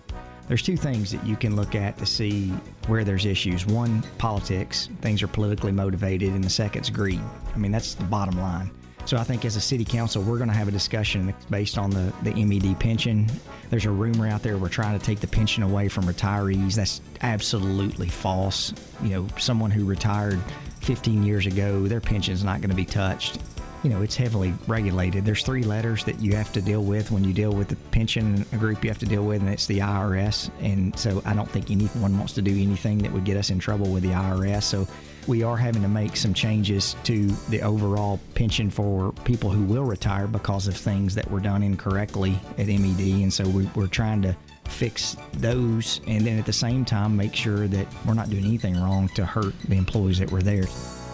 there's two things that you can look at to see where there's issues. One, politics, things are politically motivated, and the second's greed. I mean, that's the bottom line. So I think as a city council, we're going to have a discussion based on the, the MED pension. There's a rumor out there we're trying to take the pension away from retirees. That's absolutely false. You know, someone who retired 15 years ago, their pension is not going to be touched you know, it's heavily regulated. There's three letters that you have to deal with when you deal with the pension group you have to deal with, and it's the IRS. And so I don't think anyone wants to do anything that would get us in trouble with the IRS. So we are having to make some changes to the overall pension for people who will retire because of things that were done incorrectly at MED. And so we, we're trying to fix those and then at the same time make sure that we're not doing anything wrong to hurt the employees that were there.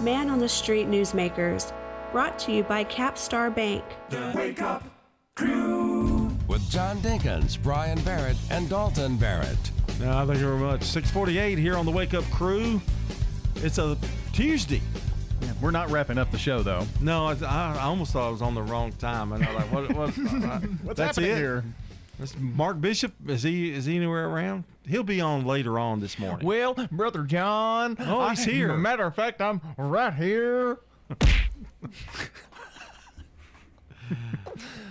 Man on the Street Newsmakers brought to you by Capstar Bank. The Wake Up Crew. With John Dinkins, Brian Barrett, and Dalton Barrett. No, thank you very much. 648 here on the Wake Up Crew. It's a Tuesday. Yeah, we're not wrapping up the show, though. No, I, I almost thought I was on the wrong time. And I was like, what, what, What's that's happening it? here? That's Mark Bishop. Is he is he anywhere around? He'll be on later on this morning. Well, brother John. Oh, he's I- here. Matter of fact, I'm right here.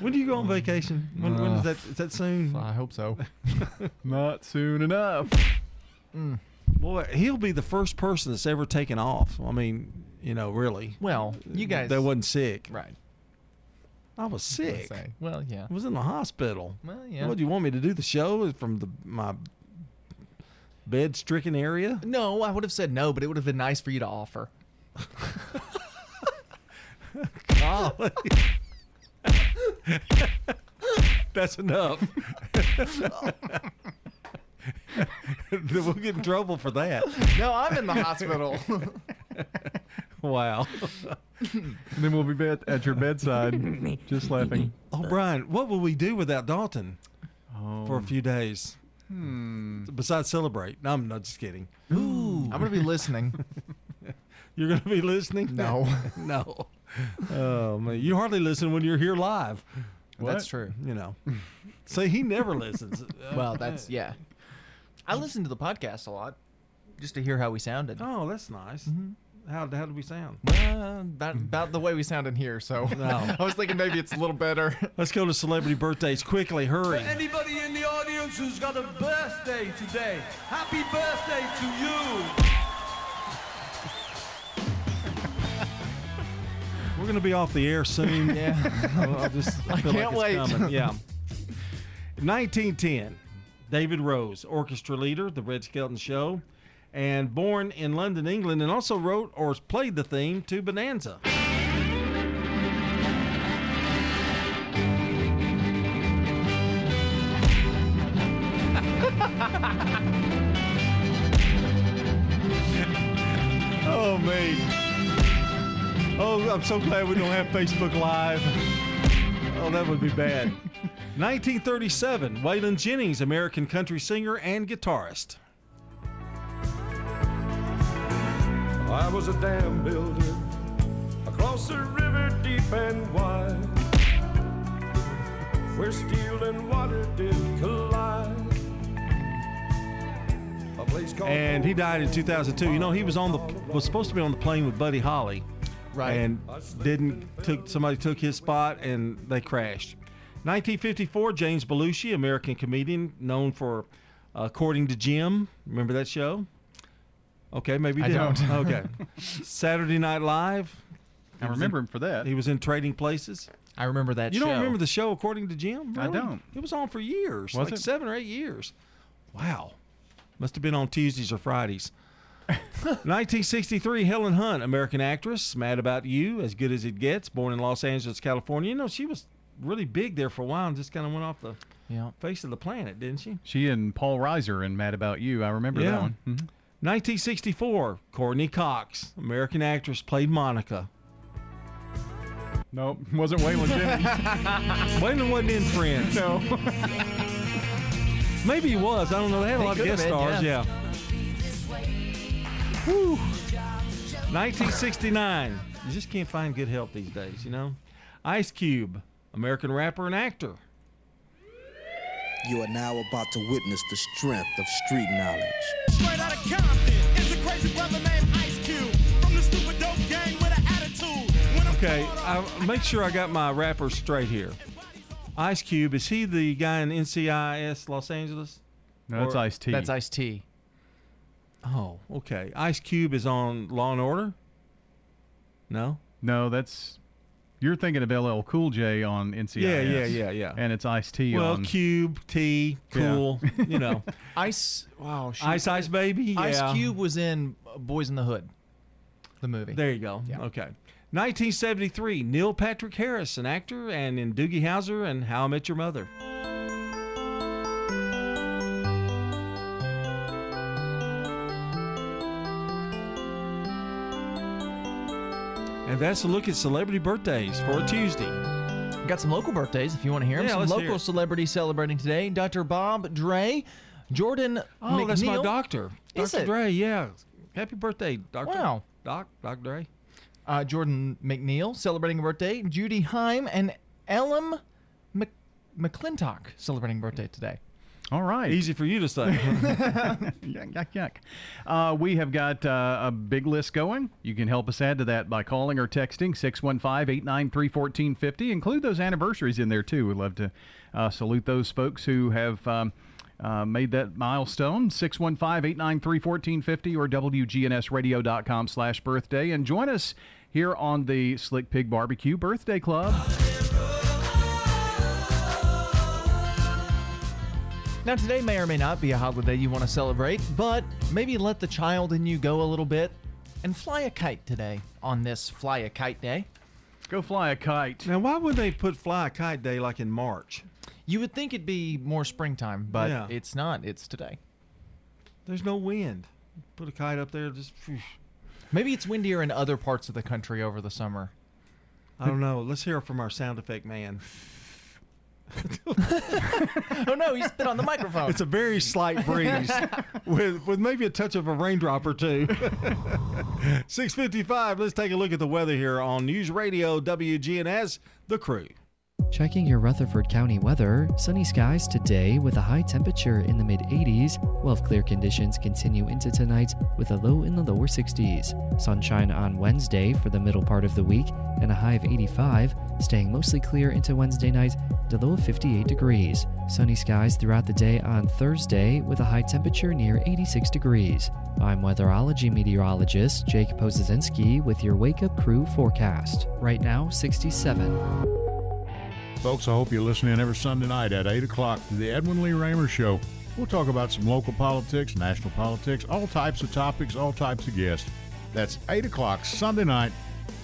When do you go on vacation? When, when is uh, that? Is that soon? I hope so. Not soon enough. Hmm. Boy, he'll be the first person that's ever taken off. I mean, you know, really. Well, you guys- That wasn't sick. Right. I was sick. say, well, yeah. I was in the hospital. Well, yeah. What do you want me to do? The show from the my bed-stricken area? No, I would have said no, but it would have been nice for you to offer. Golly. That's enough. we'll get in trouble for that. No, I'm in the hospital. Wow. then we'll be at, at your bedside, just laughing. Oh, Brian, what will we do without Dalton for a Um, few days? Hmm. Besides celebrate. No, I'm not just kidding. Ooh. I'm gonna be listening. You're going to be listening? No. no. Oh, man. You hardly listen when you're here live. That's true. You know. See, he never listens. Well, that's yeah. I listen to the podcast a lot, just to hear how we sounded. Oh, that's nice. How, how did we sound? Uh, about, about the way we sound in here. So No. I was thinking maybe it's a little better. Let's go to celebrity birthdays quickly. Hurry. Anybody in the audience who's got a birthday today, happy birthday to you. We're going to be off the air soon. Yeah. I'll, I'll just I I feel can't like it's wait. coming. Yeah. 1910, David Rose, orchestra leader, The Red Skelton Show, and born in London, England, and also wrote or played the theme to Bonanza. I'm so glad we don't have Facebook Live. oh, that would be bad. 1937, Waylon Jennings, American country singer and guitarist. I was a dam builder across a river deep and wide, where steel and water did collide. A place called And he died in 2002. You know, he was on the was supposed to be on the plane with Buddy Holly, Right. And didn't took somebody took his spot and they crashed. 1954, James Belushi, American comedian known for uh, According to Jim. Remember that show? Okay, maybe you I don't. don't. okay. Saturday Night Live. I remember him for that. He was in Trading Places. I remember that You show. don't remember the show According to Jim? I don't. It was on for years, Was like it? seven or eight years. Wow. Must have been on Tuesdays or Fridays. 1963, Helen Hunt, American actress, Mad About You, As Good as It Gets, born in Los Angeles, California. You know, she was really big there for a while and just kind of went off the Yeah. face of the planet, didn't she? She and Paul Reiser in Mad About You. I remember Yeah. that one. Mhm. 1964, Courteney Cox, American actress, played Monica. Nope, wasn't Waylon Jennings. Waylon wasn't in Friends. No. Maybe he was. I don't know. They had a He lot of guest been, stars. yeah. Yeah. Whew. 1969. You just can't find good help these days, you know? Ice Cube, American rapper and actor. You are now about to witness the strength of street knowledge. Straight out of Compton is a crazy brother named Ice Cube. From the stupid dope gang with an attitude. When I'm Okay, I, make sure I got my rappers straight here. Ice Cube, is he the guy in NCIS Los Angeles? No, that's Ice-T. That's Ice T. Oh, okay. Ice Cube is on Law and Order? No? No, that's you're thinking of LL Cool J on NCIS. Yeah, yeah, yeah, yeah. And it's Ice T Well, on. Cube, T, cool, you know. Ice. Wow. shoot. Ice Ice Baby? Ice Yeah. Cube was in Boyz n the Hood, the movie. There you go. Okay. 1973, Neil Patrick Harris, an actor, and in Doogie Howser and How I Met Your Mother. And that's a look at celebrity birthdays for a Tuesday. Got some local birthdays if you want to hear them. Yeah, some local celebrities celebrating today. Dr. Bob Dre, Jordan Oh, McNeil. that's my doctor. Is Dr. it? Dre, yeah. Happy birthday, Doctor. Wow. Doc, Doc Dre. Uh, Jordan McNeil celebrating a birthday. Judy Heim and Ellen Mc- McClintock celebrating birthday today. All right. Easy for you to say. yuck, yuck, yuck. Uh, we have got uh, a big list going. You can help us add to that by calling or texting 615 893 1450. Include those anniversaries in there, too. We'd love to uh, salute those folks who have. Um, uh, made that milestone 615-893-1450 or wgnsradio.com slash birthday and join us here on the slick pig barbecue birthday club Now, today may or may not be a holiday you want to celebrate, but maybe let the child in you go a little bit and fly a kite today on this Fly a Kite Day. Go fly a kite. Now, why would they put Fly a Kite Day like in March? You would think it'd be more springtime, but Yeah. it's not. It's today. There's no wind. Put a kite up there, just. phew. Maybe it's windier in other parts of the country over the summer. I don't know. Let's hear from our sound effect man. oh no, he spit on the microphone. It's a very slight breeze with with maybe a touch of a raindrop or two. 655. Let's take a look at the weather here on News Radio WGNS, The Crew. Checking your Rutherford County weather, sunny skies today with a high temperature in the mid 80s, while clear conditions continue into tonight with a low in the lower 60s. Sunshine on Wednesday for the middle part of the week and a high of 85, staying mostly clear into Wednesday night to low of 58 degrees. Sunny skies throughout the day on Thursday with a high temperature near 86 degrees. I'm weatherology meteorologist Jake Pozazinski with your Wake Up Crew forecast. Right now, 67. Folks, I hope you listen in every Sunday night at 8 o'clock to the Edwin Lee Raymer Show. We'll talk about some local politics, national politics, all types of topics, all types of guests. That's 8 o'clock Sunday night,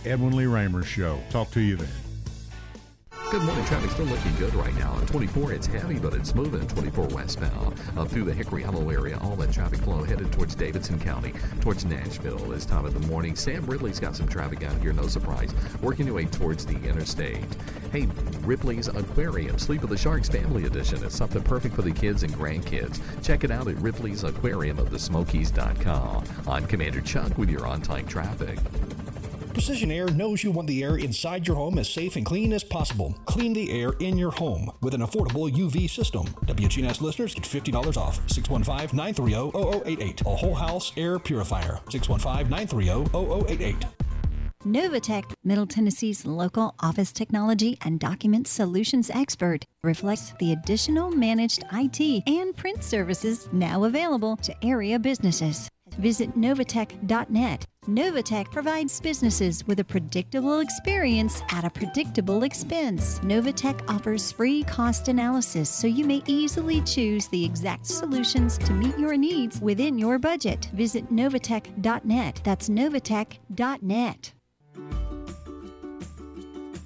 Edwin Lee Raymer Show. Talk to you then. Good morning. Traffic still looking good right now. On 24, it's heavy, but it's moving. 24 westbound up through the Hickory Hollow area. All that traffic flow headed towards Davidson County, towards Nashville this time of the morning. Sam Ridley's got some traffic out here, no surprise. Working your way towards the interstate. Hey, Ripley's Aquarium, Sleep of the Sharks Family Edition. is something perfect for the kids and grandkids. Check it out at Ripley's Aquarium of the Smokies.com. I'm Commander Chuck with your on time traffic. Precision Air knows you want the air inside your home as safe and clean as possible. Clean the air in your home with an affordable UV system. WGNS listeners get $50 off. 615 930 0088. A whole house air purifier. 615 930 0088. Novatech, Middle Tennessee's local office technology and document solutions expert, reflects the additional managed IT and print services now available to area businesses. Visit Novatech.net. Novatech provides businesses with a predictable experience at a predictable expense. Novatech offers free cost analysis so you may easily choose the exact solutions to meet your needs within your budget. Visit Novatech.net. That's Novatech.net.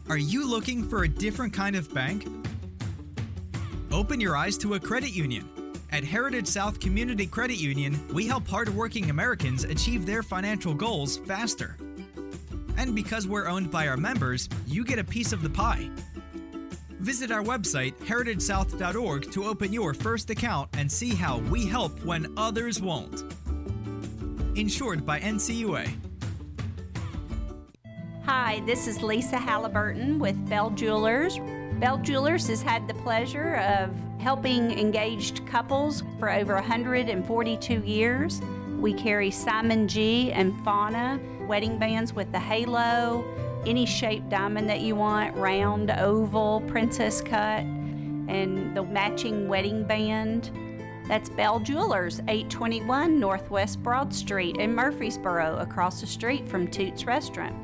Are you looking for a different kind of bank? Open your eyes to a credit union. At Heritage South Community Credit Union, we help hardworking Americans achieve their financial goals faster. And because we're owned by our members, you get a piece of the pie. Visit our website, heritagesouth.org, to open your first account and see how we help when others won't. Insured by NCUA. Hi, this is Lisa Halliburton with Bell Jewelers. Bell Jewelers has had the pleasure of helping engaged couples for over 142 years. We carry Simon G and Fana wedding bands with the halo, any shape diamond that you want, round, oval, princess cut, and the matching wedding band. That's Bell Jewelers, 821 Northwest Broad Street in Murfreesboro, across the street from Toots Restaurant.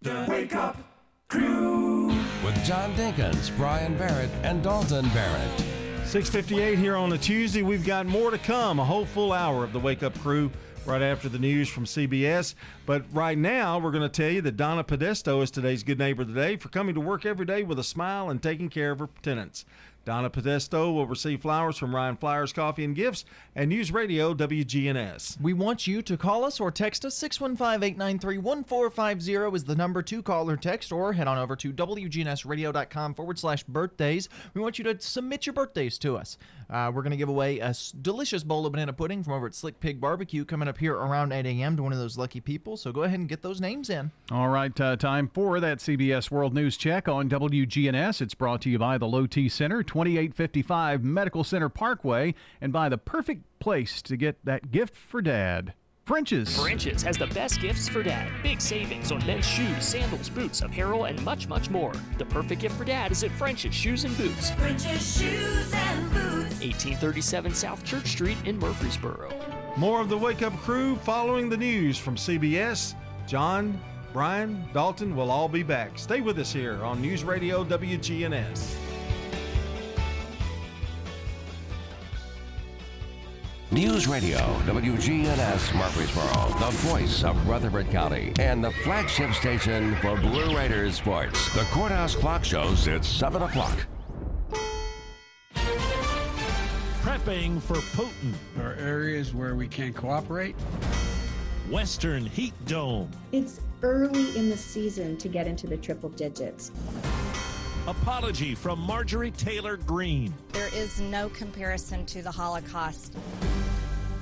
The Wake Up Crew. With John Dinkins, Brian Barrett, and Dalton Barrett. 658 here on a Tuesday. We've got more to come, a whole full hour of the Wake Up Crew right after the news from CBS. But right now, we're going to tell you that Donna Podesto is today's good neighbor of the day for coming to work every day with a smile and taking care of her tenants. Donna Podesto will receive flowers from Ryan Flowers Coffee and Gifts and News Radio WGNS. We want you to call us or text us. 615-893-1450 is the number to call or text, or head on over to WGNSradio.com forward slash birthdays. We want you to submit your birthdays to us. Uh, we're going to give away a delicious bowl of banana pudding from over at Slick Pig Barbecue coming up here around 8 a.m. to one of those lucky people. So go ahead and get those names in. All right, uh, time for that CBS World News check on WGNS. It's brought to you by the Low T Center, 2855 Medical Center Parkway, and by the perfect place to get that gift for dad. French's. French's has the best gifts for dad. Big savings on men's shoes, sandals, boots, apparel, and much, much more. The perfect gift for dad is at French's Shoes and Boots. French's Shoes and Boots. 1837 South Church Street in Murfreesboro. More of the Wake Up Crew following the news from CBS. John, Brian, Dalton will all be back. Stay with us here on News Radio WGNS. News Radio, WGNS Murfreesboro, the voice of Rutherford County, and the flagship station for Blue Raiders sports. The Courthouse Clock shows it's 7 o'clock. Prepping for Putin. There are areas where we can't cooperate. Western Heat Dome. It's early in the season to get into the triple digits. Apology from Marjorie Taylor Greene. There is no comparison to the Holocaust.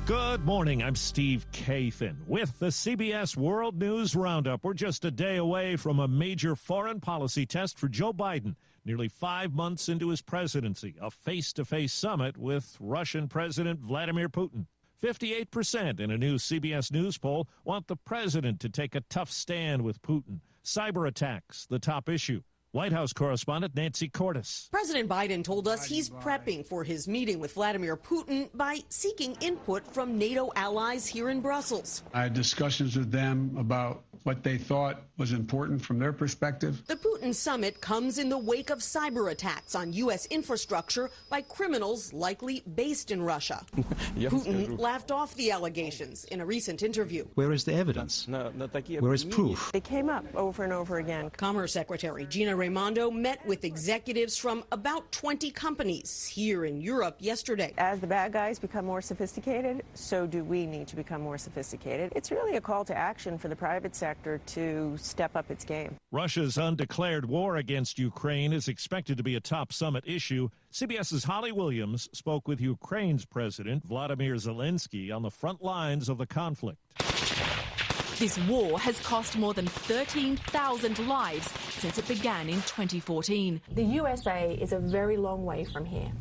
Good morning. I'm Steve Kathan with the CBS World News Roundup. We're just a day away from a major foreign policy test for Joe Biden. Nearly five months into his presidency, a face to face summit with Russian President Vladimir Putin. 58% in a new CBS News poll want the president to take a tough stand with Putin. Cyber attacks, the top issue. White House correspondent Nancy Cordes. President Biden told us he's prepping for his meeting with Vladimir Putin by seeking input from NATO allies here in Brussels. I had discussions with them about what they thought was important from their perspective. The Putin summit comes in the wake of cyber attacks on U.S. infrastructure by criminals likely based in Russia. Putin laughed off the allegations in a recent interview. Where is the evidence? Where is proof? They came up over and over again. Commerce Secretary Gina Raimondo met with executives from about 20 companies here in Europe yesterday. As the bad guys become more sophisticated, so do we need to become more sophisticated. It's really a call to action for the private sector to step up its game. Russia's undeclared war against Ukraine is expected to be a top summit issue. CBS's Holly Williams spoke with Ukraine's President Vladimir Zelensky on the front lines of the conflict. This war has cost more than 13,000 lives since it began in 2014. The USA is a very long way from here.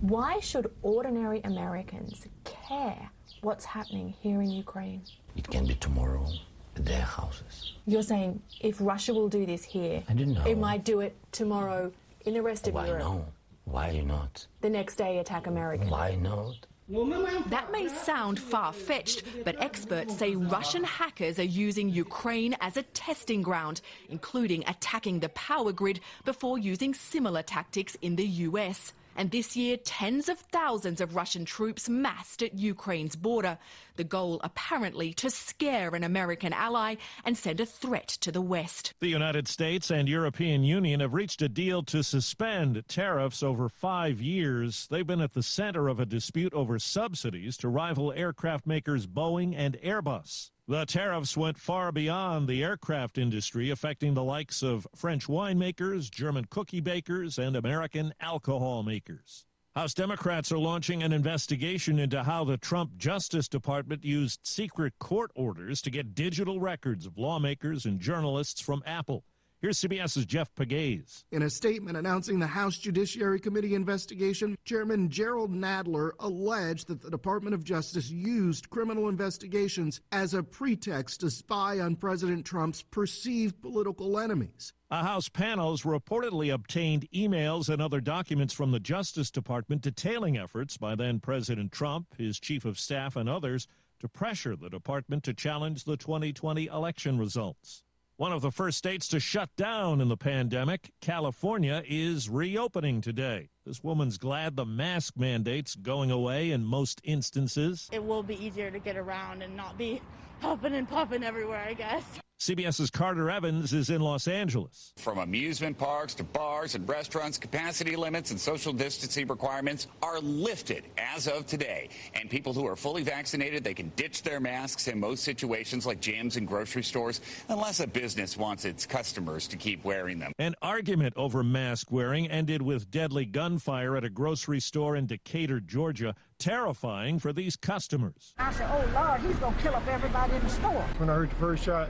Why should ordinary Americans care what's happening here in Ukraine? It can be tomorrow their houses. You're saying if Russia will do this here, I don't know. it might do it tomorrow in the rest of Why Europe. not? Why not? The next day, attack America. Why not? That may sound far fetched, but experts say Russian hackers are using Ukraine as a testing ground, including attacking the power grid before using similar tactics in the US. And this year, tens of thousands of Russian troops massed at Ukraine's border. The goal, apparently, to scare an American ally and send a threat to the West. The United States and European Union have reached a deal to suspend tariffs over five years. They've been at the center of a dispute over subsidies to rival aircraft makers Boeing and Airbus. The tariffs went far beyond the aircraft industry, affecting the likes of French winemakers, German cookie bakers, and American alcohol makers. House Democrats are launching an investigation into how the Trump Justice Department used secret court orders to get digital records of lawmakers and journalists from Apple. Here's CBS's Jeff Pegues. In a statement announcing the House Judiciary Committee investigation, Chairman Jerrold Nadler alleged that the Department of Justice used criminal investigations as a pretext to spy on President Trump's perceived political enemies. A House panel has reportedly obtained emails and other documents from the Justice Department detailing efforts by then President Trump, his chief of staff, and others to pressure the department to challenge the 2020 election results. One of the first states to shut down in the pandemic, California, is reopening today. This woman's glad the mask mandate's going away in most instances. It will be easier to get around and not be huffing and puffing everywhere, I guess. CBS's Carter Evans is in Los Angeles. From amusement parks to bars and restaurants, capacity limits and social distancing requirements are lifted as of today. And people who are fully vaccinated, they can ditch their masks in most situations like gyms and grocery stores, unless a business wants its customers to keep wearing them. An argument over mask wearing ended with deadly gunfire at a grocery store in Decatur, Georgia, terrifying for these customers. I said, oh Lord, he's gonna kill up everybody in the store. When I heard the first shot,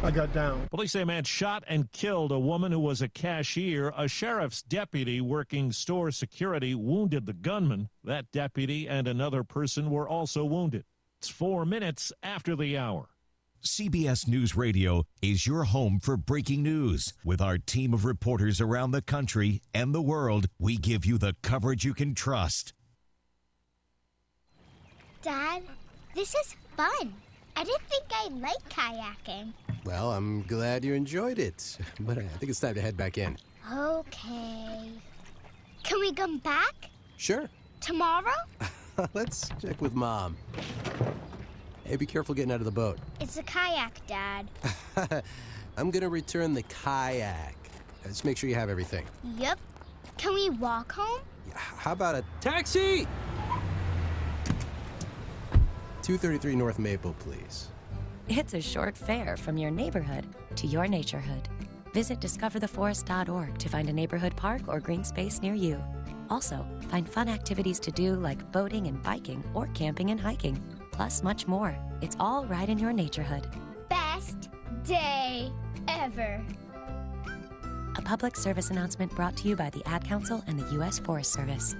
I got down. Police say a man shot and killed a woman who was a cashier. A sheriff's deputy working store security wounded the gunman. That deputy and another person were also wounded. It's four minutes after the hour. CBS News Radio is your home for breaking news. With our team of reporters around the country and the world, we give you the coverage you can trust. Dad, this is fun. I didn't think I'd like kayaking. Well, I'm glad you enjoyed it, but uh, I think it's time to head back in. Okay. Can we come back Sure. tomorrow? Let's check with Mom. Hey, be careful getting out of the boat. It's a kayak, Dad. I'm gonna return the kayak. Uh, Let's make sure you have everything. Yep. Can we walk home? How about a taxi? 233 North Maple, please. It's a short fare from your neighborhood to your naturehood. Visit discovertheforest.org to find a neighborhood park or green space near you. Also, find fun activities to do like boating and biking or camping and hiking, plus much more. It's all right in your naturehood. Best day ever. A public service announcement brought to you by the Ad Council and the U.S. Forest Service.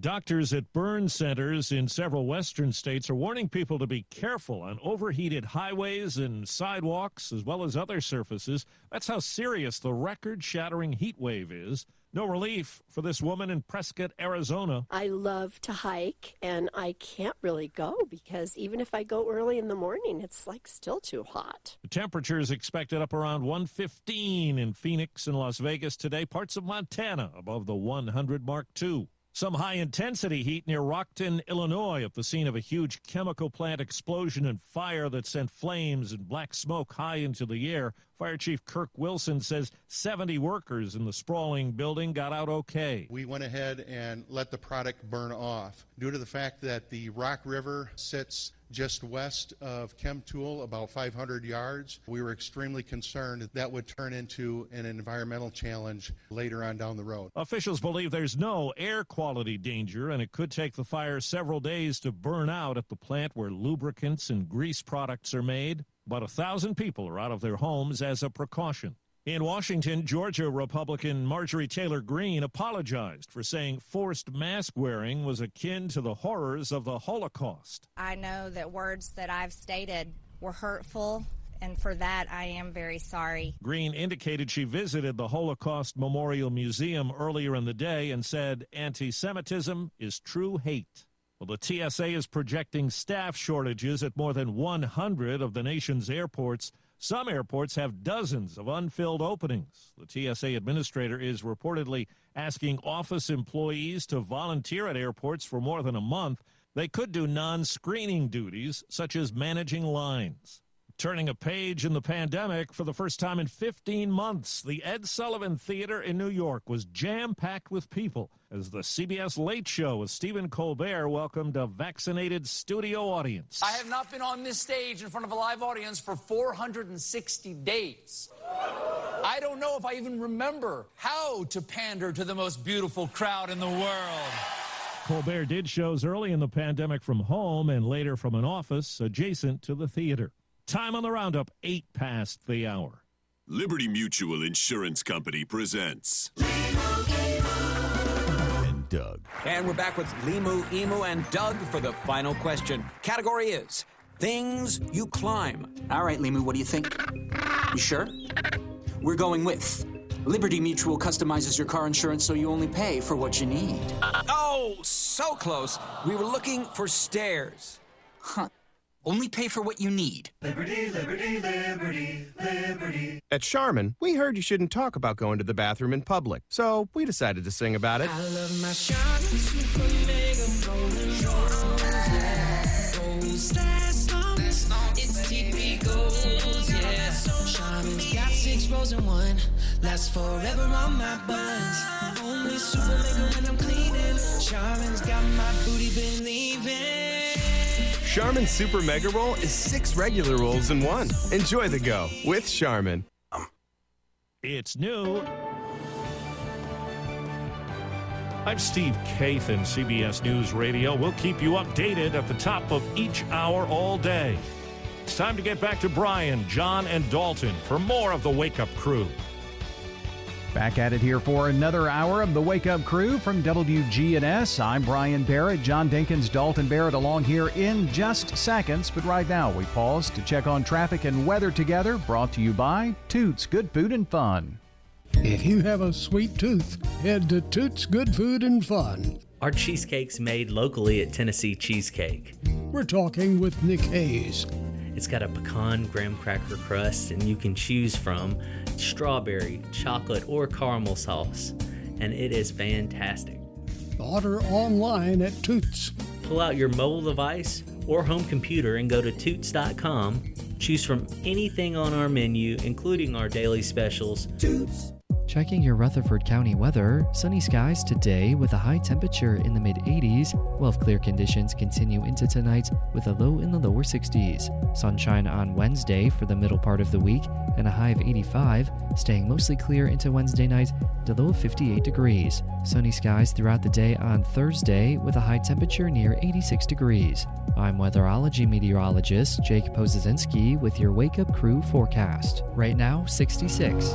Doctors at burn centers in several western states are warning people to be careful on overheated highways and sidewalks, as well as other surfaces. That's how serious the record shattering heat wave is. No relief for this woman in Prescott, Arizona. I love to hike, and I can't really go because even if I go early in the morning, it's like still too hot. The temperature is expected up around 115 in Phoenix and Las Vegas today. Parts of Montana above the 100 mark, too. Some high intensity heat near Rockton, Illinois, at the scene of a huge chemical plant explosion and fire that sent flames and black smoke high into the air. Fire Chief Kirk Wilson says 70 workers in the sprawling building got out okay. We went ahead and let the product burn off. Due to the fact that the Rock River sits just west of Chemtool, about 500 yards. We were extremely concerned that, that would turn into an environmental challenge later on down the road. Officials believe there's no air quality danger, and it could take the fire several days to burn out at the plant where lubricants and grease products are made. But a thousand people are out of their homes as a precaution. In Washington, Georgia Republican Marjorie Taylor Greene apologized for saying forced mask wearing was akin to the horrors of the Holocaust. I know that words that I've stated were hurtful, and for that I am very sorry. Greene indicated she visited the Holocaust Memorial Museum earlier in the day and said anti Semitism is true hate. Well, the TSA is projecting staff shortages at more than 100 of the nation's airports. Some airports have dozens of unfilled openings. The TSA administrator is reportedly asking office employees to volunteer at airports for more than a month. They could do non screening duties, such as managing lines. Turning a page in the pandemic for the first time in 15 months, the Ed Sullivan Theater in New York was jam packed with people as the CBS Late Show with Stephen Colbert welcomed a vaccinated studio audience. I have not been on this stage in front of a live audience for 460 days. I don't know if I even remember how to pander to the most beautiful crowd in the world. Colbert did shows early in the pandemic from home and later from an office adjacent to the theater. Time on the roundup, eight past the hour. Liberty Mutual Insurance Company presents. And Doug. And we're back with Limu, Emu, and Doug for the final question. Category is things you climb. All right, Limu, what do you think? You sure? We're going with Liberty Mutual customizes your car insurance so you only pay for what you need. Oh, so close. We were looking for stairs. Huh. Only pay for what you need. Liberty, liberty, liberty, liberty. At Charmin, we heard you shouldn't talk about going to the bathroom in public, so we decided to sing about it. I love my Charmin Super Mega Golden Goals. Last long, it's TP goals, yeah. Charmin's got six rows in one. Last forever on my buns. Only Super Mega when I'm cleaning. Charmin's got my booty believing. Charmin Super Mega Roll is six regular rolls in one. Enjoy the go with Charmin. It's new. I'm Steve Kathan, CBS News Radio. We'll keep you updated at the top of each hour all day. It's time to get back to Brian, John, and Dalton for more of the Wake Up Crew. Back at it here for another hour of the Wake Up Crew from WGNS. I'm Brian Barrett, John Dinkins, Dalton Barrett along here in just seconds. But right now, we pause to check on traffic and weather together. Brought to you by Toots Good Food and Fun. If you have a sweet tooth, head to Toots Good Food and Fun. Our cheesecake's made locally at Tennessee Cheesecake. We're talking with Nick Hayes. It's got a pecan graham cracker crust, and you can choose from strawberry, chocolate, or caramel sauce, and it is fantastic. Order online at Toots. Pull out your mobile device or home computer and go to Toots.com. Choose from anything on our menu, including our daily specials. Toots. Checking your Rutherford County weather, sunny skies today with a high temperature in the mid 80s, while clear conditions continue into tonight with a low in the lower 60s. Sunshine on Wednesday for the middle part of the week and a high of 85, staying mostly clear into Wednesday night to low of 58 degrees. Sunny skies throughout the day on Thursday with a high temperature near 86 degrees. I'm weatherology meteorologist Jake Pozesinski with your Wake Up Crew forecast. Right now, 66.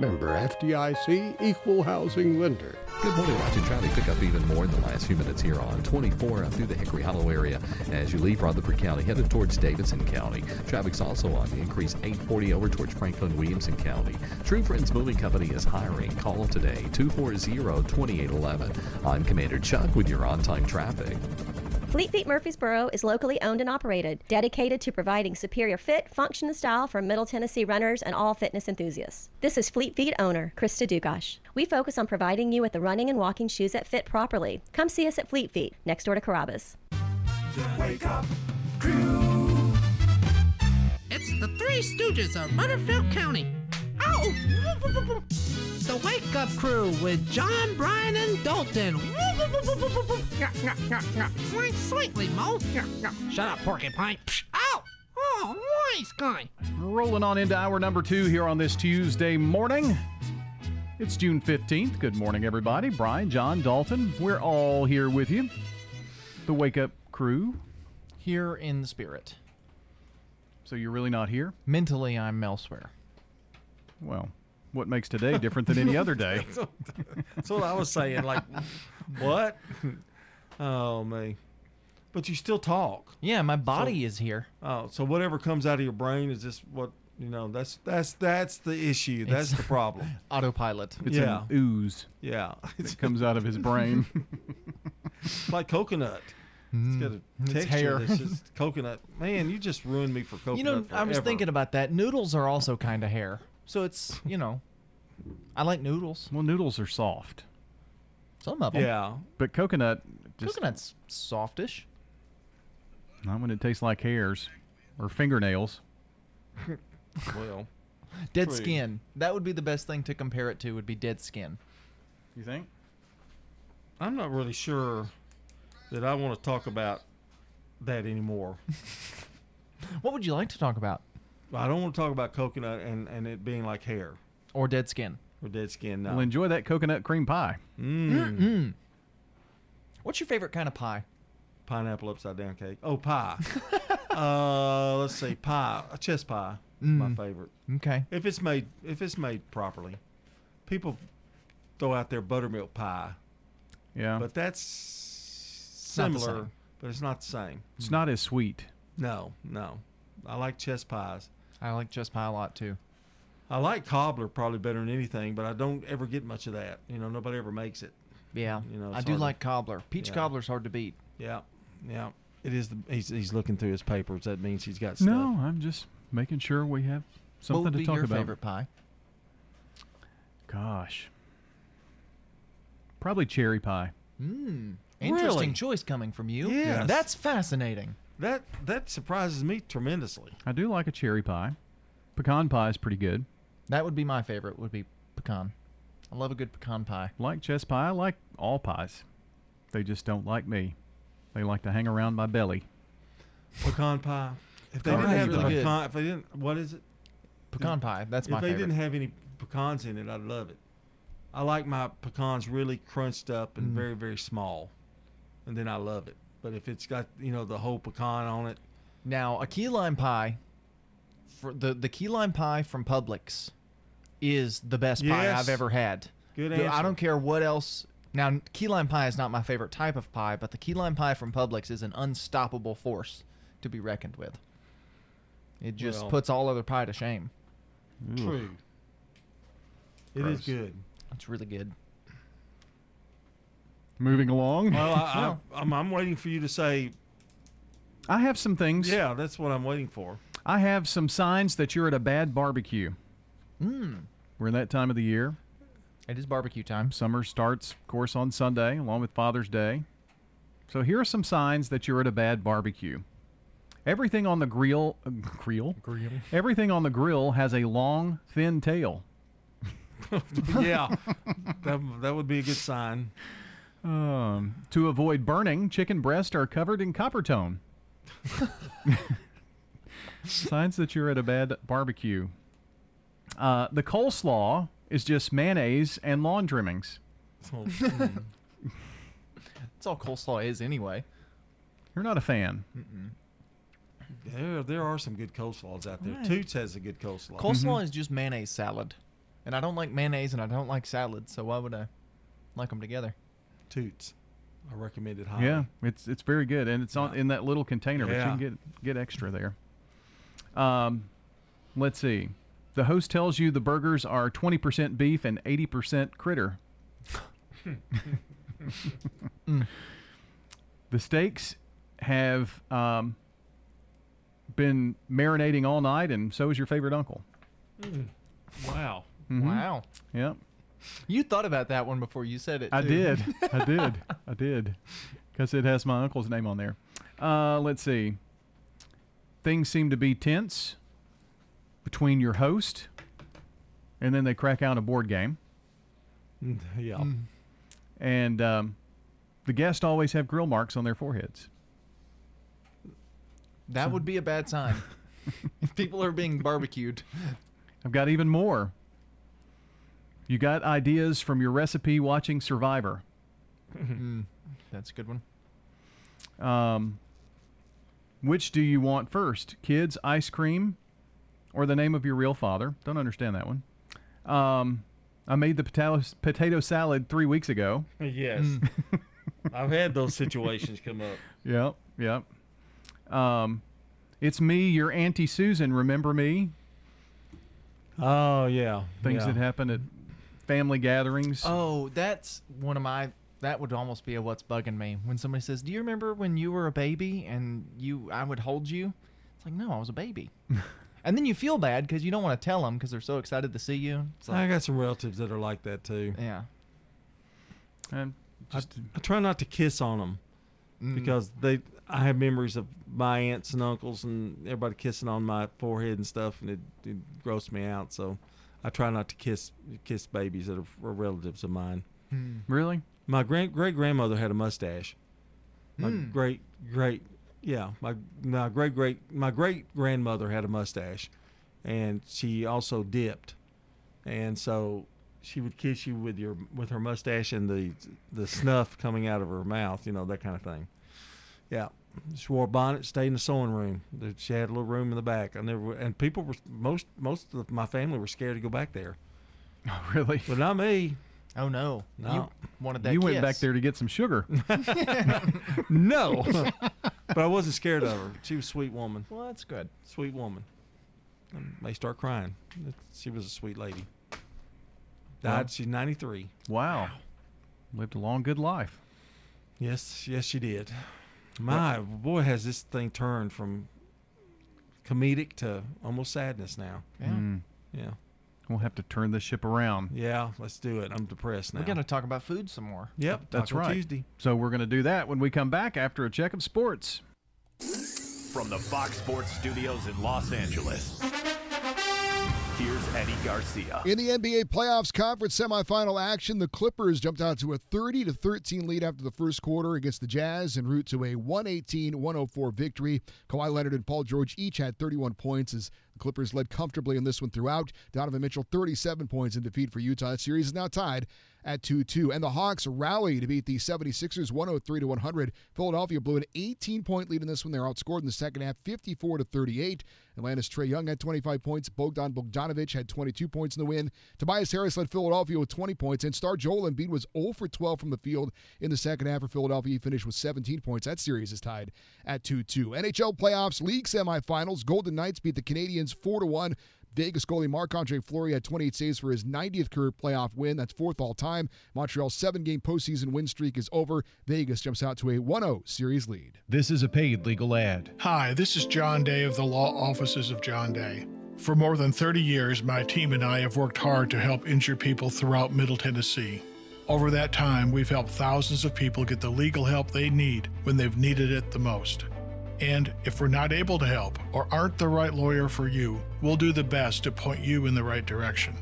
Member FDIC, equal housing lender. Good morning. Watching traffic pick up even more in the last few minutes here on 24 through the Hickory Hollow area as you leave Rutherford County headed towards Davidson County. Traffic's also on the increase 840 over towards Franklin Williamson County. True Friends Moving Company is hiring. Call today 240-2811. I'm Commander Chuck with your on-time traffic. Fleet Feet Murfreesboro is locally owned and operated, dedicated to providing superior fit, function, and style for Middle Tennessee runners and all fitness enthusiasts. This is Fleet Feet owner Krista Dugash. We focus on providing you with the running and walking shoes that fit properly. Come see us at Fleet Feet, next door to Carrabba's. Wake up, crew. It's the Three Stooges of Rutherford County. Ow! The Wake Up Crew with John, Brian, and Dalton. Slight, slightly, Mo. Shut up, porcupine. Ow! Oh, nice guy. Rolling on into hour number two here on this Tuesday morning. It's June 15th. Good morning, everybody. Brian, John, Dalton, we're all here with you. The Wake Up Crew. Here in the spirit. So you're really not here? Mentally, I'm elsewhere. Well, what makes today different than any other day? That's what I was saying. Like, what? Oh, man. But you still talk. Yeah, my body is here. Oh, so whatever comes out of your brain is just what you know. That's that's that's the issue. That's It's the problem. Autopilot. It's yeah. an ooze. Yeah. It comes out of his brain. like coconut. It's got a Mm. It's texture hair. that's just coconut. Man, you just ruined me for coconut. You know, I was thinking about that. Noodles are also kind of hair. So it's, you know, I like noodles. well, noodles are soft. Some of them. Yeah. But coconut, just Coconut's softish. not when it tastes like hairs or fingernails. Well, Dead True. skin. That would be the best thing to compare it to. Would be dead skin. You think? I'm not really sure that I want to talk about that anymore. What would you like to talk about? I don't want to talk about coconut and, and it being like hair Or dead skin? or dead skin. No. Well, enjoy that coconut cream pie. Mm. Mm. What's your favorite kind of pie? Pineapple upside down cake. Oh, pie. uh, let's see, pie. A chess pie. My Mm. favorite. Okay. If it's made, if it's made properly, people throw out their buttermilk pie, Yeah. but that's similar, same. but it's not the same. it's not as sweet. No, no. I like chess pies. I like chest pie a lot too. I like cobbler probably better than anything, but I don't ever get much of that. You know, nobody ever makes it. Yeah. You know, I do hard to- like cobbler. Peach Yeah. cobbler's hard to beat. Yeah, yeah. It is. The, he's he's looking through his papers. That means he's got stuff. No, I'm just making sure we have something what something would to be talk your about. favorite pie? Gosh. Probably cherry pie. Mm. Interesting Really? choice coming from you. Yes. That's fascinating. That that surprises me tremendously. I do like a cherry pie. Pecan pie is pretty good. That would be my favorite. Would be pecan. I love a good pecan pie. Like chess pie, I like all pies. They just don't like me. They like to hang around my belly. Pecan pie. If they Pecan didn't pie have the really good. pecan, if they didn't, what is it? Pecan pie. That's my if they favorite. didn't have any pecans in it, I'd love it. I like my pecans really crunched up and Mm. very very small, and then I love it. But if it's got you know the whole pecan on it, Now, a key lime pie, for the the key lime pie from Publix, is the best pie Yes. I've ever had. Good The- I answer. don't care what else. Now, key lime pie is not my favorite type of pie, but the key lime pie from Publix is an unstoppable force to be reckoned with. It just Well- puts all other pie to shame. true. It is Gross. good. It's really good. Moving along. Well, I, I, I'm, I'm waiting for you to say. I have some things. Yeah, that's what I'm waiting for. I have some signs that you're at a bad barbecue. Mm. We're in that time of the year. It is barbecue time. Summer starts, of course, on Sunday, along with Father's Day. So here are some signs that you're at a bad barbecue. Everything on the grill, uh, grill, grill. Everything on the grill has a long, thin tail. yeah, that that would be a good sign. Um, to avoid burning, chicken breasts are covered in Coppertone. Signs that you're at a bad barbecue. Uh, the coleslaw is just mayonnaise and lawn trimmings. Oh, mm. That's all coleslaw is anyway. You're not a fan. There, there are some good coleslaws out there. Right. Toots has a good coleslaw. Coleslaw is just mayonnaise salad, and I don't like mayonnaise and I don't like salad, so why would I like them together? Toots. I recommend it highly. Yeah, it's it's very good, and it's on in that little container, but you Yeah. can get get extra there. Um, let's see. The host tells you the burgers are 20% beef and 80% critter. The steaks have um, been marinating all night, and so is your favorite uncle. Mm. Wow. Mhm. Wow. Yep. You thought about that one before you said it. I too. did. I did. I did. Because it has my uncle's name on there. Uh, let's see. Things seem to be tense between your host, and then they crack out a board game. Mm, Yeah. And um, the guests always have grill marks on their foreheads. That would be a bad sign. if people are being barbecued. I've got even more. You got ideas from your recipe watching Survivor. Mm, that's a good one. Um, which do you want first? Kids, ice cream, or the name of your real father? Don't understand that one. Um, I made the potato potato salad three weeks ago. Yes. I've had those situations come up. Yep, yep. Um, it's me, your auntie Susan. Remember me? Oh yeah, Things yeah. that happen at family gatherings. Oh, that's one of my. That would almost be a what's bugging me when somebody says, "Do you remember when you were a baby and you I would hold you?" It's like, no, I was a baby. and then you feel bad because you don't want to tell them because they're so excited to see you. It's I got some relatives that are like that too. yeah. And I, I try not to kiss on them Mm. because they. I have memories of my aunts and uncles and everybody kissing on my forehead and stuff, and it, it grossed me out. So I try not to kiss kiss babies that are, are relatives of mine. Hmm. Really? My great great grandmother had a mustache. My Hmm. great great yeah my my great great my great grandmother had a mustache, and she also dipped, and so she would kiss you with your with her mustache and the the snuff coming out of her mouth, you know that kind of thing. Yeah, she wore a bonnet, stayed in the sewing room. She had a little room in the back. I never and people were most most of my family were scared to go back there. Oh, really? But not me. Oh no, No. you wanted that. you went back there to get some sugar. no, but I wasn't scared of her. She was a sweet woman. Well, that's good. Sweet woman. I may start crying. She was a sweet lady. Died. Well- she's ninety three. Wow. Lived a long, good life. Yes, yes, she did. My boy, has this thing turned from comedic to almost sadness now. Yeah. Mm. Yeah, We'll have to turn this ship around. yeah. Let's do it. I'm depressed now. We got to talk about food some more. Yep, That's right. Tuesday. So we're going to do that when we come back after a check of sports. From the Fox Sports Studios in Los Angeles, here's Eddie Garcia. In the NBA playoffs conference semifinal action, the Clippers jumped out to a 30 to 13 lead after the first quarter against the Jazz en route to a 118-104 victory. Kawhi Leonard and Paul George each had 31 points as Clippers led comfortably in this one throughout. Donovan Mitchell 37 points in defeat for Utah. That series is now tied at 2-2. And the Hawks rally to beat the 76ers 103 to 100. Philadelphia blew an 18-point lead in this one. They're outscored in the second half 54 to 38. Atlanta's Trae Young had 25 points. Bogdan Bogdanovic had 22 points in the win. Tobias Harris led Philadelphia with 20 points. And star Joel Embiid was 0 for 12 from the field in the second half for Philadelphia. He finished with 17 points. That series is tied at 2-2. NHL playoffs, league semifinals. Golden Knights beat the Canadiens 4-1. Vegas goalie Marc Andre Fleury had 28 saves for his 90th career playoff win. That's fourth all time. Montreal's seven game postseason win streak is over. Vegas jumps out to a 1 0 series lead. This is a paid legal ad. Hi, this is John Day of the Law Offices of John Day. For more than 30 years, my team and I have worked hard to help injured people throughout Middle Tennessee. Over that time, we've helped thousands of people get the legal help they need when they've needed it the most. And if we're not able to help or aren't the right lawyer for you, we'll do the best to point you in the right direction.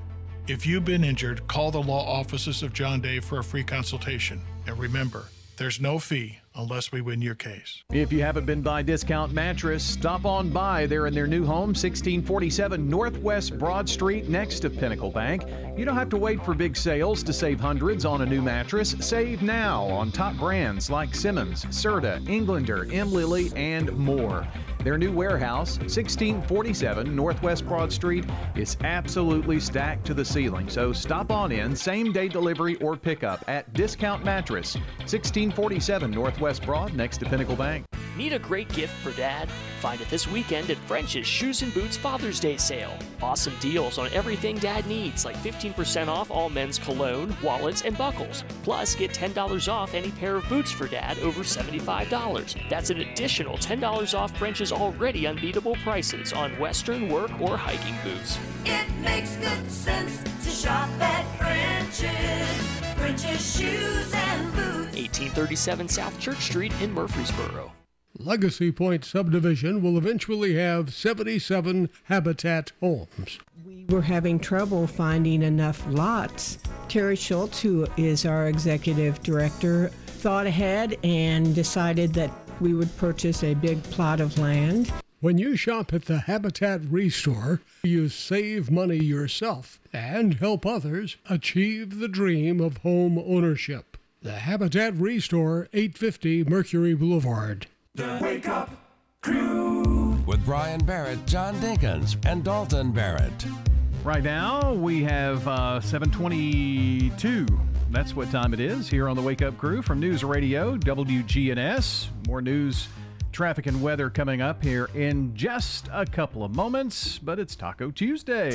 If you've been injured, call the law offices of John Day for a free consultation. And remember, there's no fee unless we win your case. If you haven't been by Discount Mattress, stop on by. They're in their new home, 1647 Northwest Broad Street, next to Pinnacle Bank. You don't have to wait for big sales to save hundreds on a new mattress. Save now on top brands like Simmons, Serta, Englander, M. Lilly, and more. Their new warehouse, 1647 Northwest Broad Street, is absolutely stacked to the ceiling. So stop on in, same day delivery or pickup at Discount Mattress, 1647 Northwest Broad, next to Pinnacle Bank. Need a great gift for dad? Find it this weekend at French's Shoes and Boots Father's Day sale. Awesome deals on everything dad needs, like 15% off all men's cologne, wallets, and buckles. Plus, get $10 off any pair of boots for dad over $75. That's an additional $10 off French's already unbeatable prices on Western work or hiking boots. It makes good sense to shop at French's. French's Shoes and Boots. 1837 South Church Street in Murfreesboro. Legacy Point subdivision will eventually have 77 habitat homes. We were having trouble finding enough lots. Terry Schultz, who is our executive director, thought ahead and decided that we would purchase a big plot of land. When you shop at the Habitat Restore, you save money yourself and help others achieve the dream of home ownership. The Habitat Restore, 850 Mercury Boulevard. The Wake Up Crew. With Brian Barrett, John Dinkins, and Dalton Barrett. Right now, we have uh, 722. That's what time it is here on the Wake Up Crew from News Radio, WGNS. More news, traffic, and weather coming up here in just a couple of moments, but it's Taco Tuesday.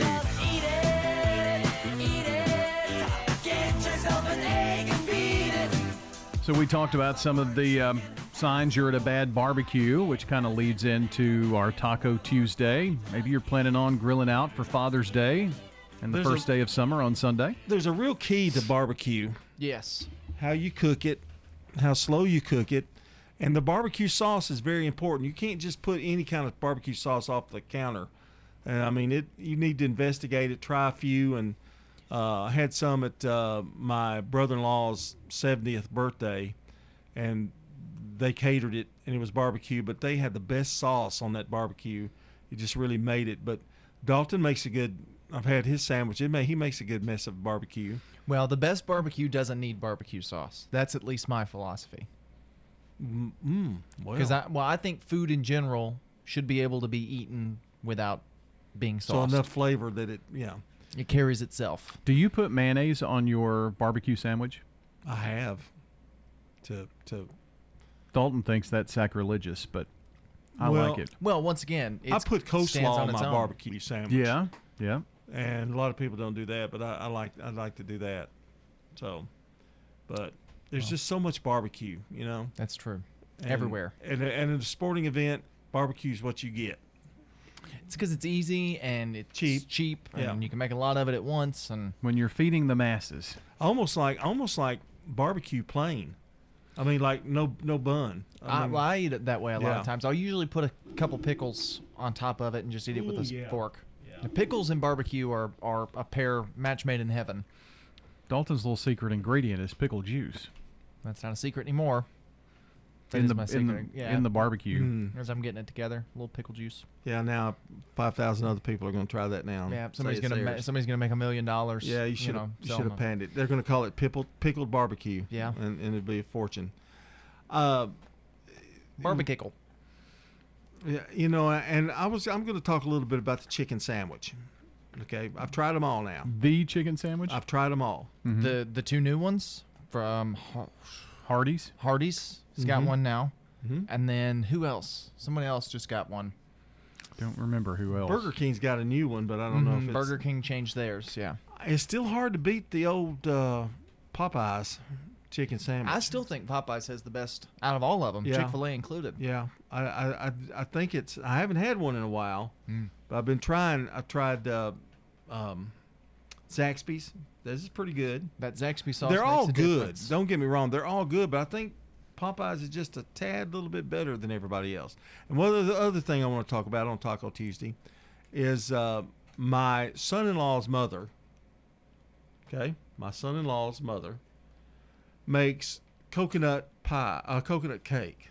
So we talked about some of the um, signs you're at a bad barbecue, which kind of leads into our Taco Tuesday. Maybe you're planning on grilling out for Father's Day and the There's first a- day of summer on Sunday. There's a real key to barbecue. Yes. How you cook it, how slow you cook it, and the barbecue sauce is very important. You can't just put any kind of barbecue sauce off the counter. And I mean, it. You need to investigate it, try a few, and uh, I had some at uh, my brother-in-law's 70th birthday, and they catered it, and it was barbecue. But they had the best sauce on that barbecue. It just really made it. But Dalton makes a good. I've had his sandwich. It may, he makes a good mess of barbecue. Well, the best barbecue doesn't need barbecue sauce. That's at least my philosophy. Mm, well. Because I well, I think food in general should be able to be eaten without being So enough flavor that it, yeah. It carries itself. Do you put mayonnaise on your barbecue sandwich? I have. To to Dalton thinks that's sacrilegious, but I Well- like it. Well, once again, I put coleslaw on on my own. barbecue sandwich. Yeah, yeah. And a lot of people don't do that, but I, I like I like to do that. So, but there's just so much barbecue, you know. That's true. And- Everywhere. And uh, and at a sporting event, barbecue is what you get. It's because it's easy and it's Cheap. cheap, Yeah. and you can make a lot of it at once. And When you're feeding the masses, Almost like almost like barbecue plain. I mean, like no no bun. I, mean, well, I eat it that way a lot of times. I'll usually put a couple pickles on top of it and just eat it with a Ooh, s- yeah. fork. The pickles and barbecue are, are a pair match made in heaven. Dalton's little secret ingredient is pickle juice. That's not a secret anymore. That In is the- my in the- yeah. in the barbecue. Mm. As I'm getting it together, a little pickle juice. yeah, now five thousand other people are going to try that now. Yeah, somebody's gonna ma- theirs. somebody's gonna make a million dollars. Yeah, you should have you selling should have them. panned it. They're going to call it pickled pickled barbecue. Yeah. and, and it'd be a fortune. Uh, Barbecue. Yeah, you know, and I was I'm going to talk a little bit about the chicken sandwich. Okay, I've tried them all now. The chicken sandwich? I've tried them all. The the two new ones from Har- Hardee's. Hardee's. He's got Mhm. one now. Mhm. And then who else? Somebody else just got one. Don't remember who else. Burger King's got a new one, but I don't know if Mhm, it's, Burger King changed theirs. Yeah. It's still hard to beat the old uh, Popeyes chicken sandwich. I still think Popeyes has the best out of all of them, Yeah. Chick Fil A included. Yeah, I, I, I, I think it's. I haven't had one in a while, Mm. but I've been trying. I've tried uh, um, Zaxby's. This is pretty good. That Zaxby sauce. They're makes all a good. difference. Don't get me wrong. They're all good, but I think Popeyes is just a tad little bit better than everybody else. And one of the other thing I want to talk about on Taco Tuesday is uh, my son-in-law's mother. Okay, my son-in-law's mother makes coconut pie, a coconut cake,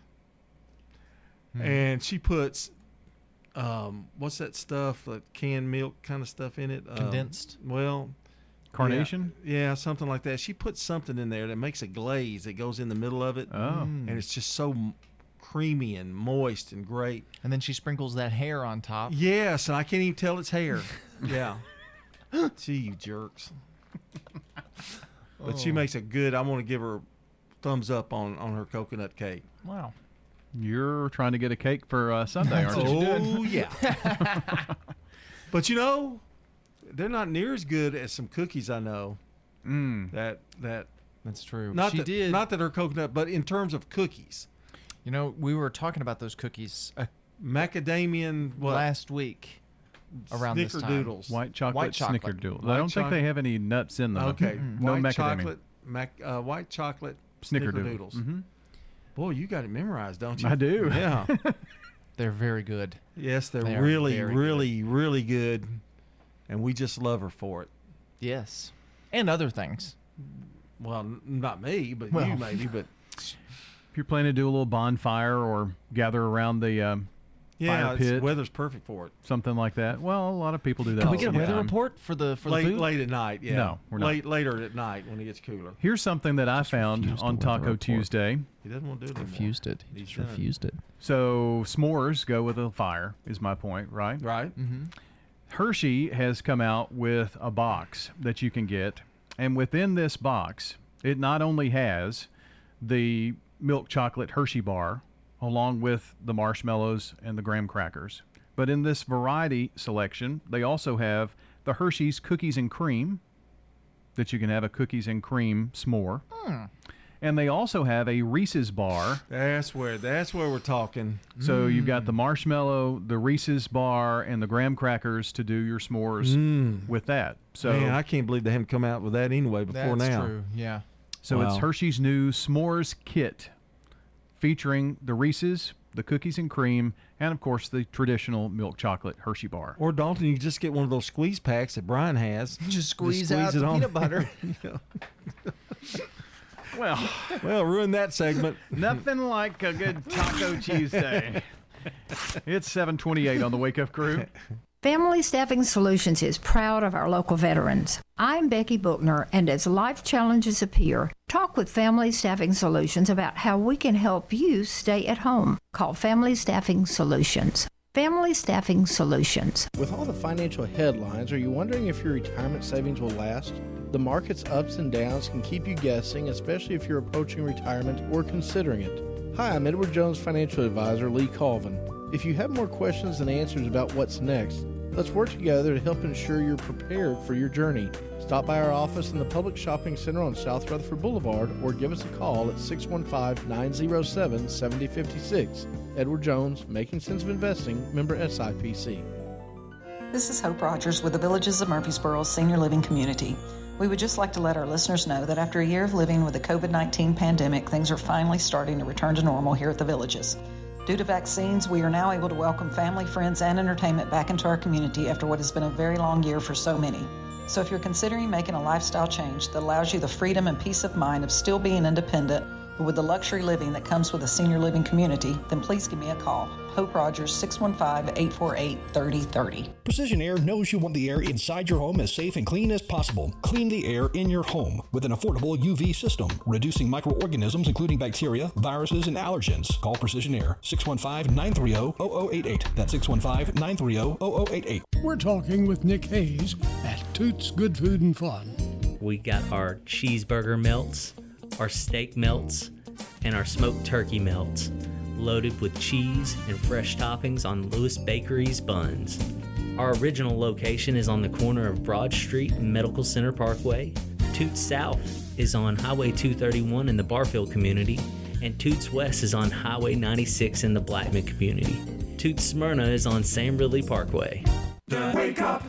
Hmm. and she puts, um, what's that stuff? Like canned milk kind of stuff in it. Um, Condensed? well, Carnation? Yeah, yeah, something like that. She puts something in there that makes a glaze that goes in the middle of it. Oh. and it's just so creamy and moist and great. And then she sprinkles that hair on top. Yes, and I can't even tell it's hair. yeah. Gee, you jerks. But she Oh. makes a good. I'm gonna give her thumbs up on on her coconut cake. Wow. You're trying to get a cake for uh, Sunday, aren't you? Oh yeah. but you know, they're not near as good as some cookies I know. Mm. That that That's true. not she that, did. not that her coconut, but in terms of cookies, You know, we were talking about those cookies uh, macadamian what last week around this time. snickerdoodles. White chocolate, White chocolate. snickerdoodle. White I don't think chocolate. they have any nuts in them. Okay, No white macadamia. chocolate, mac, uh, white chocolate Snickerdoodle. snickerdoodles. hmm Boy, you got it memorized, don't you? I do. Yeah. They're very good. yes, they're They are really, very really, really good, and we just love her for it. Yes. And other things. Well, n- not me, but Well. you maybe. But If you're planning to do a little bonfire or gather around the um, yeah, fire it's, pit, weather's perfect for it. something like that. Well, a lot of people do that. Can we all get a the weather time. report for the for late, the food? late at night. Yeah. No, we're not. late later at night when it gets cooler. Here's something that I found refused a on weather Taco report. Tuesday. He doesn't want to do it anymore. Refused it. He He's just done. refused it. So s'mores go with a fire, is my point, right? Right. Mm-hmm. Hershey has come out with a box that you can get, and within this box, it not only has the milk chocolate Hershey bar, along with the marshmallows and the graham crackers, but in this variety selection, they also have the Hershey's cookies and cream, that you can have a cookies and cream s'more, Hmm. and they also have a Reese's bar. That's where that's where we're talking. So you've got the marshmallow, the Reese's bar, and the graham crackers to do your s'mores Mm. with that. So Man, I can't believe they haven't come out with that anyway before That's now. true. Yeah. So it's Hershey's new s'mores kit featuring the Reese's, the cookies and cream, and of course the traditional milk chocolate Hershey bar. Or Dalton, you just get one of those squeeze packs that Brian has. Just squeeze out it the on. peanut butter. Well, well, ruin that segment. nothing like a good Taco Tuesday. It's 728 on the Wake Up Crew. Family Staffing Solutions is proud of our local veterans. I'm Becky Bookner, and as life challenges appear, talk with Family Staffing Solutions about how we can help you stay at home. Call Family Staffing Solutions. Family Staffing Solutions. With all the financial headlines, are you wondering if your retirement savings will last? The market's ups and downs can keep you guessing, especially if you're approaching retirement or considering it. Hi, I'm Edward Jones Financial Advisor Lee Colvin. If you have more questions than answers about what's next, let's work together to help ensure you're prepared for your journey. Stop by our office in the Public Shopping Center on South Rutherford Boulevard or give us a call at 615 907 7056. Edward Jones, Making Sense of Investing, member SIPC. This is Hope Rogers with the Villages of Murfreesboro Senior Living Community. We would just like to let our listeners know that after a year of living with the COVID 19 pandemic, things are finally starting to return to normal here at the Villages. Due to vaccines, we are now able to welcome family, friends, and entertainment back into our community after what has been a very long year for so many. So, if you're considering making a lifestyle change that allows you the freedom and peace of mind of still being independent, but with the luxury living that comes with a senior living community, then please give me a call. Hope Rogers, 615 848 3030. Precision Air knows you want the air inside your home as safe and clean as possible. Clean the air in your home with an affordable UV system, reducing microorganisms including bacteria, viruses, and allergens. Call Precision Air 615-930-0088. That's 615-930-0088. We're talking with Nick Hayes at Toots Good Food and Fun. We got our cheeseburger melts, our steak melts, and our smoked turkey melts, loaded with cheese and fresh toppings on Lewis Bakery's buns. Our original location is on the corner of Broad Street and Medical Center Parkway. Toots South is on Highway 231 in the Barfield community, and Toots West is on Highway 96 in the Blackman community. Toots Smyrna is on Sam Ridley Parkway. The Wake Up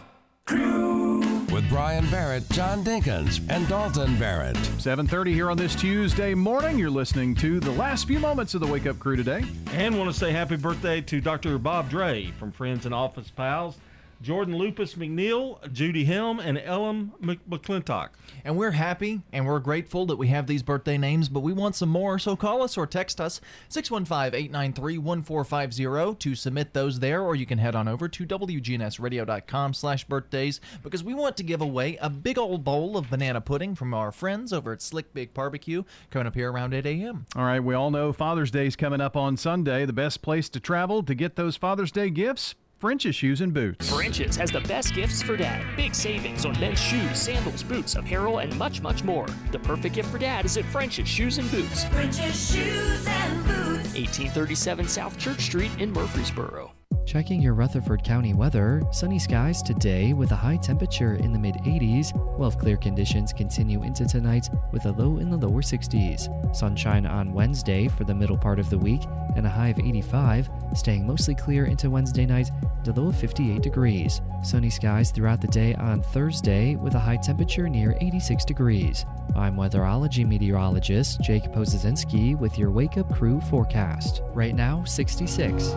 Crew. With Brian Barrett, John Dinkins, and Dalton Barrett. 7:30 here on this Tuesday morning. You're listening to the last few moments of the Wake Up Crew today. And want to say happy birthday to Dr. Bob Dre from Friends and Office Pals. Jordan Lupus McNeil, Judy Helm, and Ellen McClintock. And we're happy and we're grateful that we have these birthday names, but we want some more. So call us or text us 615 893 1450 to submit those there, or you can head on over to WGNSradio.com slash birthdays because we want to give away a big old bowl of banana pudding from our friends over at Slick Pig Barbecue coming up here around 8 a.m. All right, we all know Father's Day's coming up on Sunday. The best place to travel to get those Father's Day gifts? French's Shoes and Boots. French's has the best gifts for dad. Big savings on men's shoes, sandals, boots, apparel, and much, much more. The perfect gift for dad is at French's Shoes and Boots. French's Shoes and Boots. 1837 South Church Street in Murfreesboro. Checking your Rutherford County weather, sunny skies today with a high temperature in the mid 80s, while clear conditions continue into tonight with a low in the lower 60s. Sunshine on Wednesday for the middle part of the week and a high of 85, staying mostly clear into Wednesday night, the low of 58 degrees. Sunny skies throughout the day on Thursday with a high temperature near 86 degrees. I'm weatherology meteorologist Jake Pozesinski with your Wake Up Crew forecast. Right now, 66.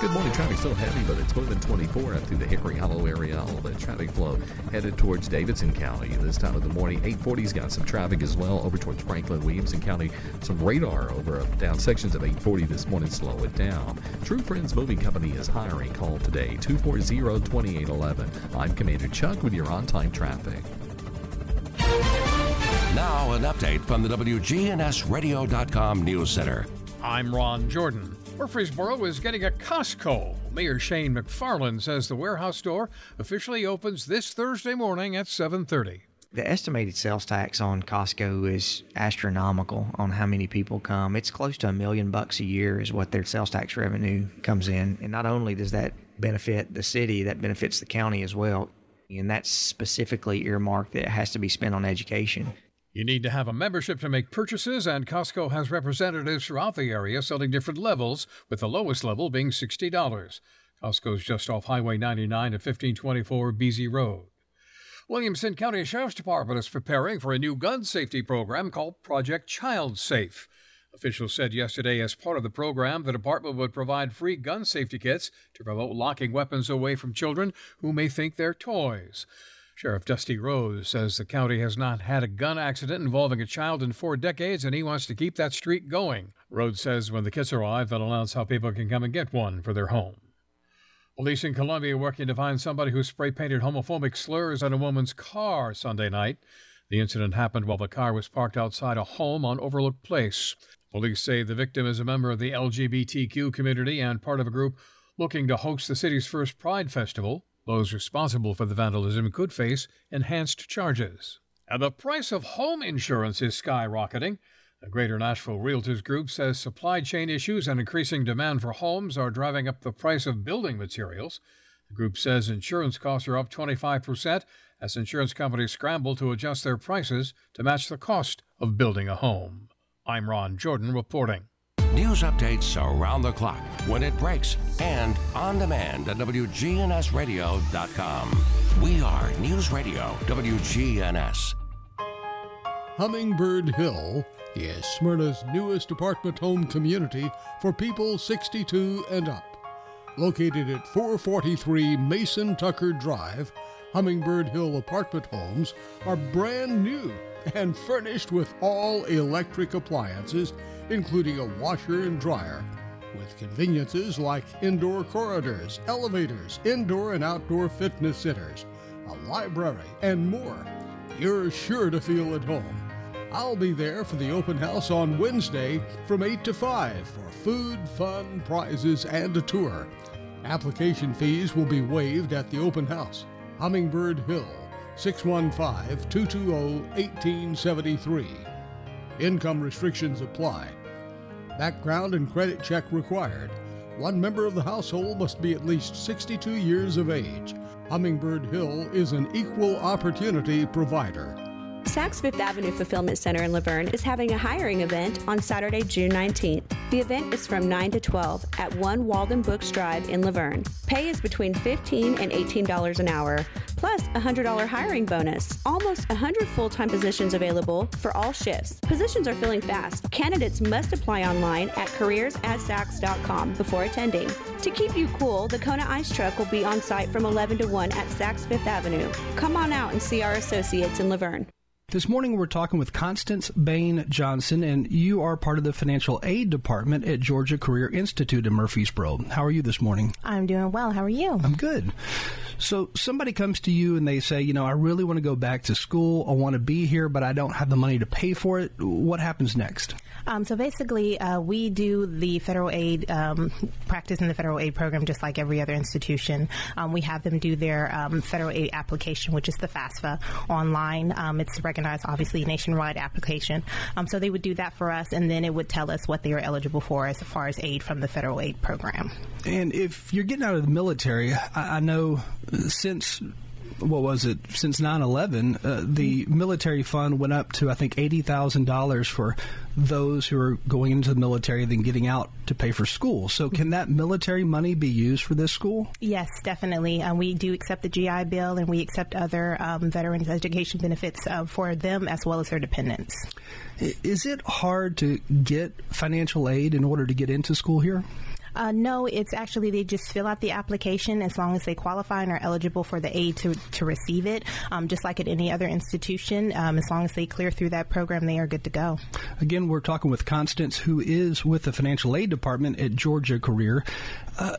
Good morning. Traffic still heavy, but it's moving 24 up through the Hickory Hollow area. All the traffic flow headed towards Davidson County. This time of the morning, 840's got some traffic as well over towards Franklin, Williamson County. Some radar over down sections of 840 this morning. Slow it down. True Friends Moving Company is hiring. Call today 240-2811. I'm Commander Chuck with your on-time traffic. Now, an update from the WGNSradio.com News Center. I'm Ron Jordan. Murfreesboro is getting a Costco. Mayor Shane McFarland says the warehouse store officially opens this Thursday morning at 7:30. The estimated sales tax on Costco is astronomical on how many people come. It's close to a million bucks a year is what their sales tax revenue comes in. And not only does that benefit the city, that benefits the county as well. And that's specifically earmarked that has to be spent on education. You need to have a membership to make purchases, and Costco has representatives throughout the area selling different levels, with the lowest level being $60. Costco's just off Highway 99 at 1524 BZ Road. Williamson County Sheriff's Department is preparing for a new gun safety program called Project Child Safe. Officials said yesterday, as part of the program, the department would provide free gun safety kits to promote locking weapons away from children who may think they're toys. Sheriff Dusty Rhoads says the county has not had a gun accident involving a child in four decades and he wants to keep that streak going. Rhoads says when the kits arrive, they'll announce how people can come and get one for their home. Police in Columbia working to find somebody who spray painted homophobic slurs on a woman's car Sunday night. The incident happened while the car was parked outside a home on Overlook Place. Police say the victim is a member of the LGBTQ community and part of a group looking to host the city's first Pride Festival. Those responsible for the vandalism could face enhanced charges. And the price of home insurance is skyrocketing. The Greater Nashville Realtors Group says supply chain issues and increasing demand for homes are driving up the price of building materials. The group says insurance costs are up 25% as insurance companies scramble to adjust their prices to match the cost of building a home. I'm Ron Jordan reporting. News updates around the clock, when it breaks, and on demand at WGNSradio.com. We are News Radio WGNS. Hummingbird Hill is Smyrna's newest apartment home community for people 62 and up. Located at 443 Mason Tucker Drive, Hummingbird Hill apartment homes are brand new and furnished with all electric appliances, including a washer and dryer, with conveniences like indoor corridors, elevators, indoor and outdoor fitness centers, a library, and more. You're sure to feel at home. I'll be there for the open house on Wednesday from 8 to 5 for food, fun, prizes, and a tour. Application fees will be waived at the open house. Hummingbird Hill, 615 220 1873. Income restrictions apply. Background and credit check required. One member of the household must be at least 62 years of age. Hummingbird Hill is an equal opportunity provider. Saks Fifth Avenue Fulfillment Center in La Vergne is having a hiring event on Saturday, June 19th. The event is from 9 to 12 at 1 Walden Books Drive in La Vergne. Pay is between 15 and $18 an hour, plus a $100 hiring bonus. Almost 100 full time positions available for all shifts. Positions are filling fast. Candidates must apply online at careers@saks.com before attending. To keep you cool, the Kona Ice Truck will be on site from 11 to 1 at Saks Fifth Avenue. Come on out and see our associates in La Vergne. This morning we're talking with Constance Bain Johnson, and you are part of the financial aid department at Georgia Career Institute in Murfreesboro. How are you this morning? I'm doing well. How are you? I'm good. So somebody comes to you and they say, you know, I really want to go back to school. I want to be here, but I don't have the money to pay for it. What happens next? Um, so basically, uh, we do the federal aid um, practice in the federal aid program just like every other institution. Um, we have them do their um, federal aid application, which is the FAFSA, online. Um, it's recognized, obviously, nationwide application. Um, so they would do that for us, and then it would tell us what they are eligible for as far as aid from the federal aid program. And if you're getting out of the military, I, I know since what was it since 9/11 uh, the military fund went up to I think $80,000 for those who are going into the military then getting out to pay for school. So can that military money be used for this school? Yes, definitely. Um, we do accept the GI Bill and we accept other um, veterans education benefits uh, for them as well as their dependents. Is it hard to get financial aid in order to get into school here? Uh, no, it's actually they just fill out the application as long as they qualify and are eligible for the aid to, to receive it. Um, just like at any other institution, um, as long as they clear through that program, they are good to go. Again, we're talking with Constance, who is with the financial aid department at Georgia Career. Uh,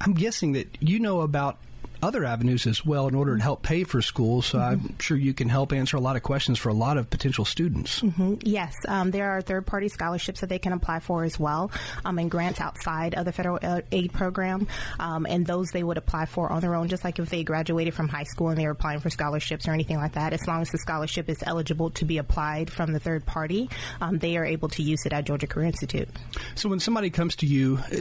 I'm guessing that you know about other avenues as well in order to help pay for school. So I'm sure you can help answer a lot of questions for a lot of potential students. hmm Yes, um, there are third party scholarships that they can apply for as well, um, and grants outside of the federal uh, aid program. Um, and those they would apply for on their own, just like if they graduated from high school and they were applying for scholarships or anything like that. As long as the scholarship is eligible to be applied from the third party, um, they are able to use it at Georgia Career Institute. So when somebody comes to you, uh,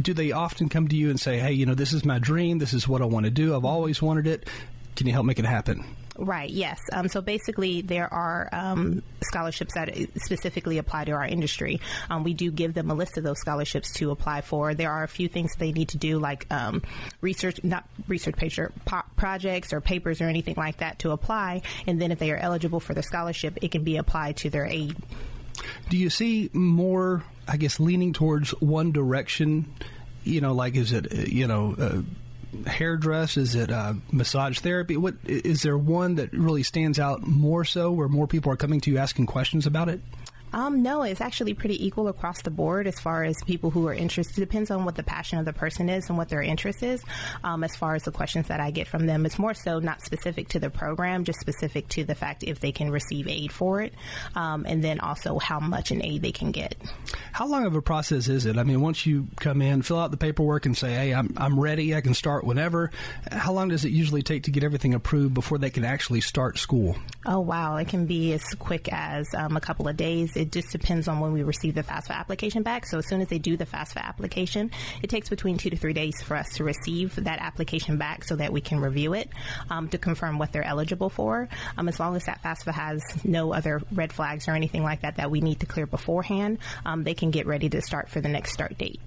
do they often come to you and say, hey, you know, this is my dream, this is what I want to do, I've always wanted it, can you help make it happen? Right, yes. Um, so basically, there are um, scholarships that specifically apply to our industry. Um, we do give them a list of those scholarships to apply for. There are a few things they need to do, like um, research, not research paper, po- projects or papers or anything like that to apply. And then if they are eligible for the scholarship, it can be applied to their aid. Do you see more, I guess, leaning towards one direction? You know, like is it, uh, you know, uh, hairdress? Is it uh, massage therapy? What is there one that really stands out more so, where more people are coming to you asking questions about it? Um, no, it's actually pretty equal across the board as far as people who are interested. It depends on what the passion of the person is and what their interest is. Um, as far as the questions that I get from them, it's more so not specific to the program, just specific to the fact if they can receive aid for it, um, and then also how much an aid they can get. How long of a process is it? I mean, once you come in, fill out the paperwork, and say, "Hey, I'm I'm ready. I can start whenever." How long does it usually take to get everything approved before they can actually start school? Oh wow, it can be as quick as um, a couple of days. It just depends on when we receive the FAFSA application back. So as soon as they do the FAFSA application, it takes between two to three days for us to receive that application back so that we can review it um, to confirm what they're eligible for. Um, as long as that FAFSA has no other red flags or anything like that that we need to clear beforehand, um, they can get ready to start for the next start date.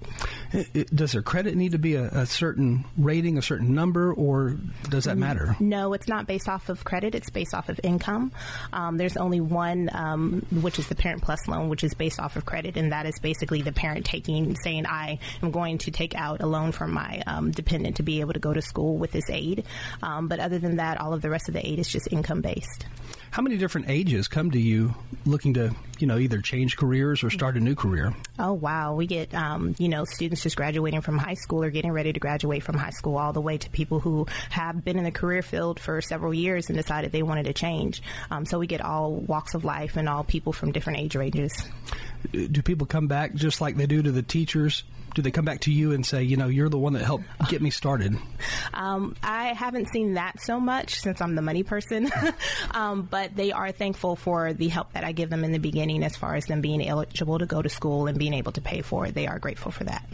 I- I- Does their credit need to be a, a certain rating, a certain number, or does that matter? No, it's not based off of credit. It's based off of income. Um, there's only one, um, which is the Parent Plus loan, which is based off of credit, and that is basically the parent taking, saying, "I am going to take out a loan from my um, dependent to be able to go to school with this aid." Um, but other than that, all of the rest of the aid is just income based. How many different ages come to you looking to, you know, either change careers or start a new career? Oh wow, we get um, you know students just graduating from high school or getting ready to graduate from high school, all the way to people who have been in the career field for several years and decided they wanted to change. Um, so we get all walks of life and all people from different age ranges. Do people come back just like they do to the teachers? Do they come back to you and say, you know, you're the one that helped get me started? Um, I haven't seen that so much since I'm the money person, um, but they are thankful for the help that I give them in the beginning. as far as them being eligible to go to school and being able to pay for it. They are grateful for that.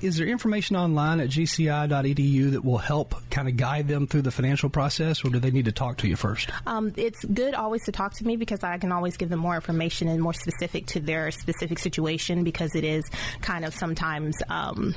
Is there information online at gci.edu that will help kind of guide them through the financial process, or do they need to talk to you first? Um, it's good always to talk to me because I can always give them more information and more specific to their specific situation because it is kind of sometimes. Um,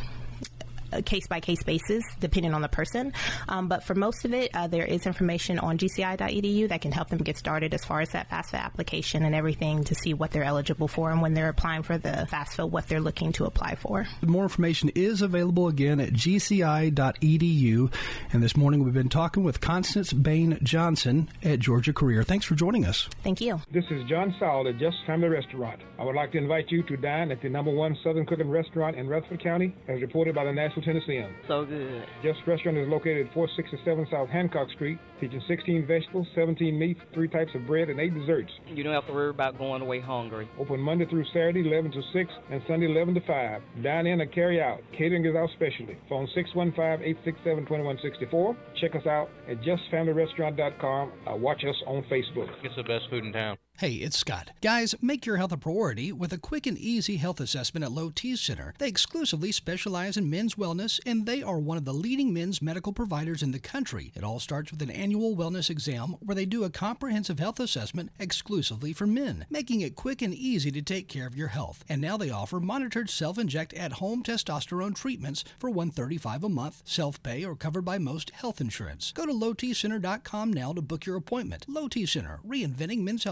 a case by case basis, depending on the person. Um, but for most of it, uh, there is information on gci.edu that can help them get started as far as that FAFSA application and everything to see what they're eligible for and when they're applying for the FAFSA, what they're looking to apply for. More information is available again at gci.edu. And this morning we've been talking with Constance Bain Johnson at Georgia Career. Thanks for joining us. Thank you. This is John Sowell at Just Family Restaurant. I would like to invite you to dine at the number one Southern Cooking Restaurant in Rutherford County, as reported by the National Tennessean. So good. Just Restaurant is located at 467 South Hancock Street, teaching 16 vegetables, 17 meats, three types of bread, and eight desserts. You don't have to worry about going away hungry. Open Monday through Saturday, 11 to 6, and Sunday, 11 to 5. Dine in or carry out. Catering is our specialty. Phone 615-867-2164. Check us out at justfamilyrestaurant.com or watch us on Facebook. It's the best food in town. Hey, it's Scott. Guys, make your health a priority with a quick and easy health assessment at Low T Center. They exclusively specialize in men's wellness, and they are one of the leading men's medical providers in the country. It all starts with an annual wellness exam where they do a comprehensive health assessment exclusively for men, making it quick and easy to take care of your health. And now they offer monitored self-inject at-home testosterone treatments for 135 a month, self-pay or covered by most health insurance. Go to lowtcenter.com now to book your appointment. Low T Center, reinventing men's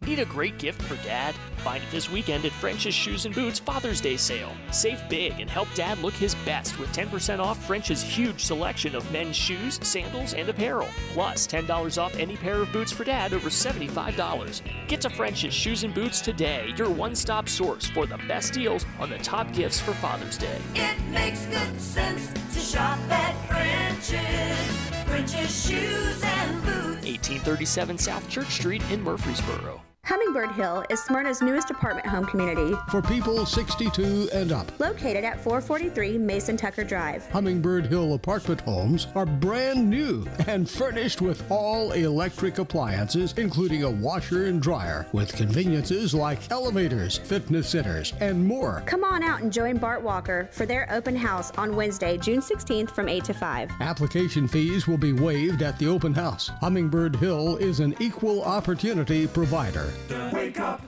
Need a great gift for dad? Find it this weekend at French's Shoes and Boots Father's Day sale. Save big and help dad look his best with 10% off French's huge selection of men's shoes, sandals, and apparel. Plus, $10 off any pair of boots for dad over $75. Get to French's Shoes and Boots today, your one stop source for the best deals on the top gifts for Father's Day. It makes good sense to shop at French's. French's Shoes and Boots. 1837 South Church Street in Murfreesboro. Hummingbird Hill is Smyrna's newest apartment home community, For people 62 and up. located at 443 Mason Tucker Drive. Hummingbird Hill apartment homes are brand new and furnished with all electric appliances, including a washer and dryer, with conveniences like elevators, fitness centers, and more. Come on out and join Bart Walker for their open house on Wednesday, June 16th from 8 to 5. Application fees will be waived at the open house. Hummingbird Hill is an equal opportunity provider. The Wake Up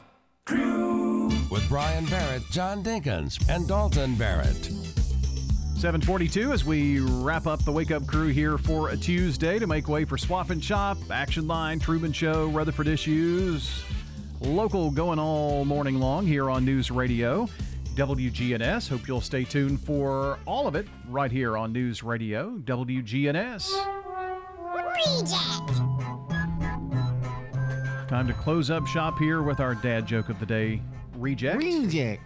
Crew. With Brian Barrett, John Dinkins, and Dalton Barrett. 742 as we wrap up the Wake Up Crew here for a Tuesday to make way for Swap and Shop, Action Line, Truman Show, Rutherford Issues. Local going all morning long here on News Radio. WGNS. Hope you'll stay tuned for all of it right here on News Radio. WGNS. Time to close up shop here with our dad joke of the day, Reject. Reject.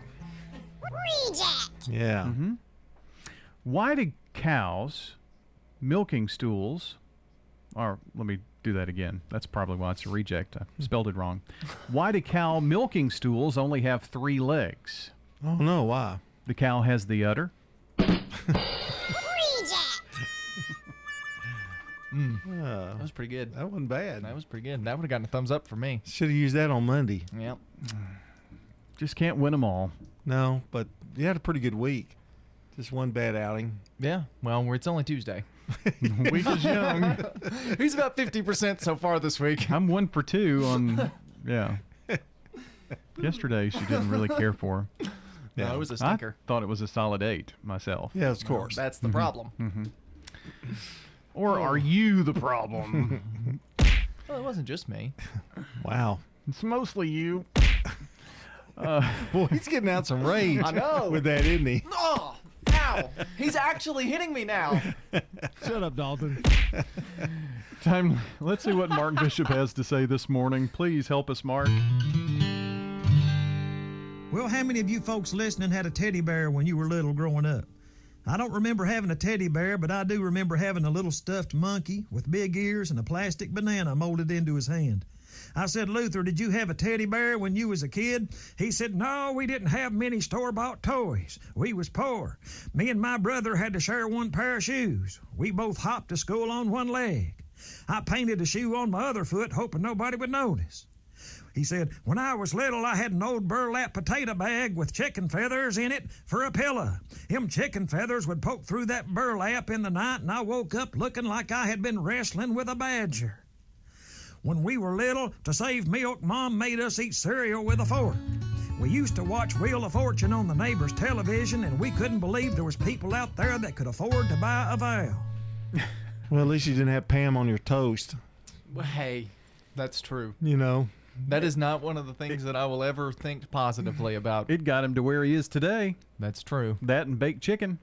Reject. Yeah. hmm Why do cows milking stools, or let me do that again. That's probably why it's a reject. I spelled it wrong. Why do cow milking stools only have three legs? Oh no, why? The cow has the udder. Mm. Uh, That was pretty good. That wasn't bad. That was pretty good. That would have gotten a thumbs up for me. Should have used that on Monday. Yep. Just can't win them all. No, but you had a pretty good week. Just one bad outing. Yeah. Well, it's only Tuesday. week is young. He's about 50% so far this week. I'm one for two on, yeah. Yesterday she didn't really care for. No, it was a stinker. I thought it was a solid eight myself. Yeah, of course. That's the Mhm. problem. Mhm. Or are you the problem? Well, it wasn't just me. Wow. It's mostly you. Uh, Boy, he's getting out some rage. I know. with that, isn't he? Oh, ow. He's actually hitting me now. Shut up, Dalton. Time. Let's see what Mark Bishop has to say this morning. Please help us, Mark. Well, how many of you folks listening had a teddy bear when you were little growing up? I don't remember having a teddy bear, but I do remember having a little stuffed monkey with big ears and a plastic banana molded into his hand. I said, Luther, did you have a teddy bear when you was a kid? He said, No, we didn't have many store-bought toys. We was poor. Me and my brother had to share one pair of shoes. We both hopped to school on one leg. I painted a shoe on my other foot, hoping nobody would notice. He said, When I was little, I had an old burlap potato bag with chicken feathers in it for a pillow. Them chicken feathers would poke through that burlap in the night, and I woke up looking like I had been wrestling with a badger. When we were little, to save milk, Mom made us eat cereal with a fork. We used to watch Wheel of Fortune on the neighbor's television, and we couldn't believe there was people out there that could afford to buy a vowel. Well, at least you didn't have Pam on your toast. Well, hey, that's true. You know, That is not one of the things that I will ever think positively about. It got him to where he is today. That's true. That and baked chicken.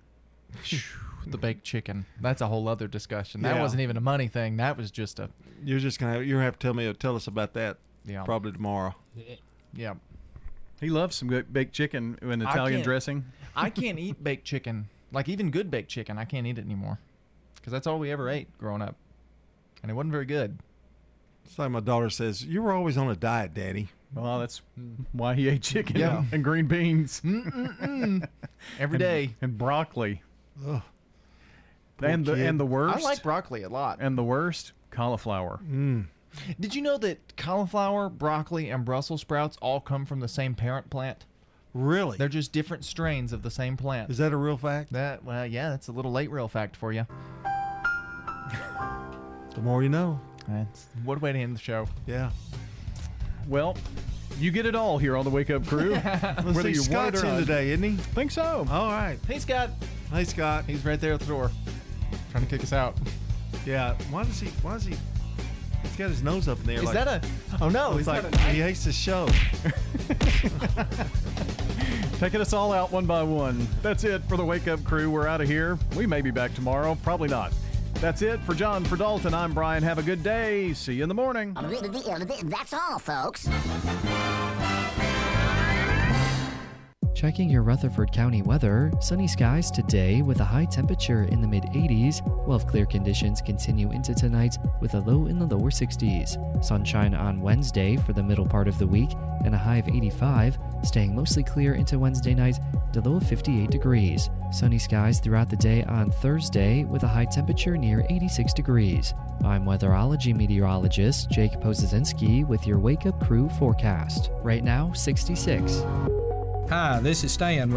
the baked chicken. That's a whole other discussion. That Yeah. wasn't even a money thing. That was just a you're just gonna have, you're gonna have to tell me tell us about that. Yeah. Probably tomorrow. yeah. He loves some good baked chicken in I Italian can't- dressing. I can't eat baked chicken. Like even good baked chicken, I can't eat it anymore. Because that's all we ever ate growing up, and it wasn't very good. It's like my daughter says, "You were always on a diet, Daddy." Well, that's why he ate chicken Yeah. and green beans Every And- day. and broccoli. Ugh. Poor And the kid. and the worst. I like broccoli a lot. and the worst cauliflower. Mm. Did you know that cauliflower, broccoli, and Brussels sprouts all come from the same parent plant? Really? They're just different strains of the same plant. Is that a real fact? That well, yeah, that's a little late real fact for you. The more you know. That's what a way to end the show. Yeah. Well, you get it all here on the Wake Up Crew. Whether you Scott's in today, isn't he? Think so. All right. Hey Scott, Hey, Scott. he's right there at the door, trying to kick us out. Yeah. Why does he? Why does he? He's got his nose up in there. Is like, that a? Oh no, It's like he hates the show. Taking us all out one by one. That's it for the Wake Up Crew. We're out of here. We may be back tomorrow. Probably not. That's it for John, for Dalton. I'm Brian. Have a good day. See you in the morning. That's all, folks. Checking your Rutherford County weather, sunny skies today with a high temperature in the mid 80s, while clear conditions continue into tonight with a low in the lower 60s. Sunshine on Wednesday for the middle part of the week and a high of 85, staying mostly clear into Wednesday night, the low of 58 degrees. Sunny skies throughout the day on Thursday with a high temperature near 86 degrees. I'm weatherology meteorologist Jake Pozesinski with your Wake Up Crew forecast. Right now, 66. Hi, this is Stan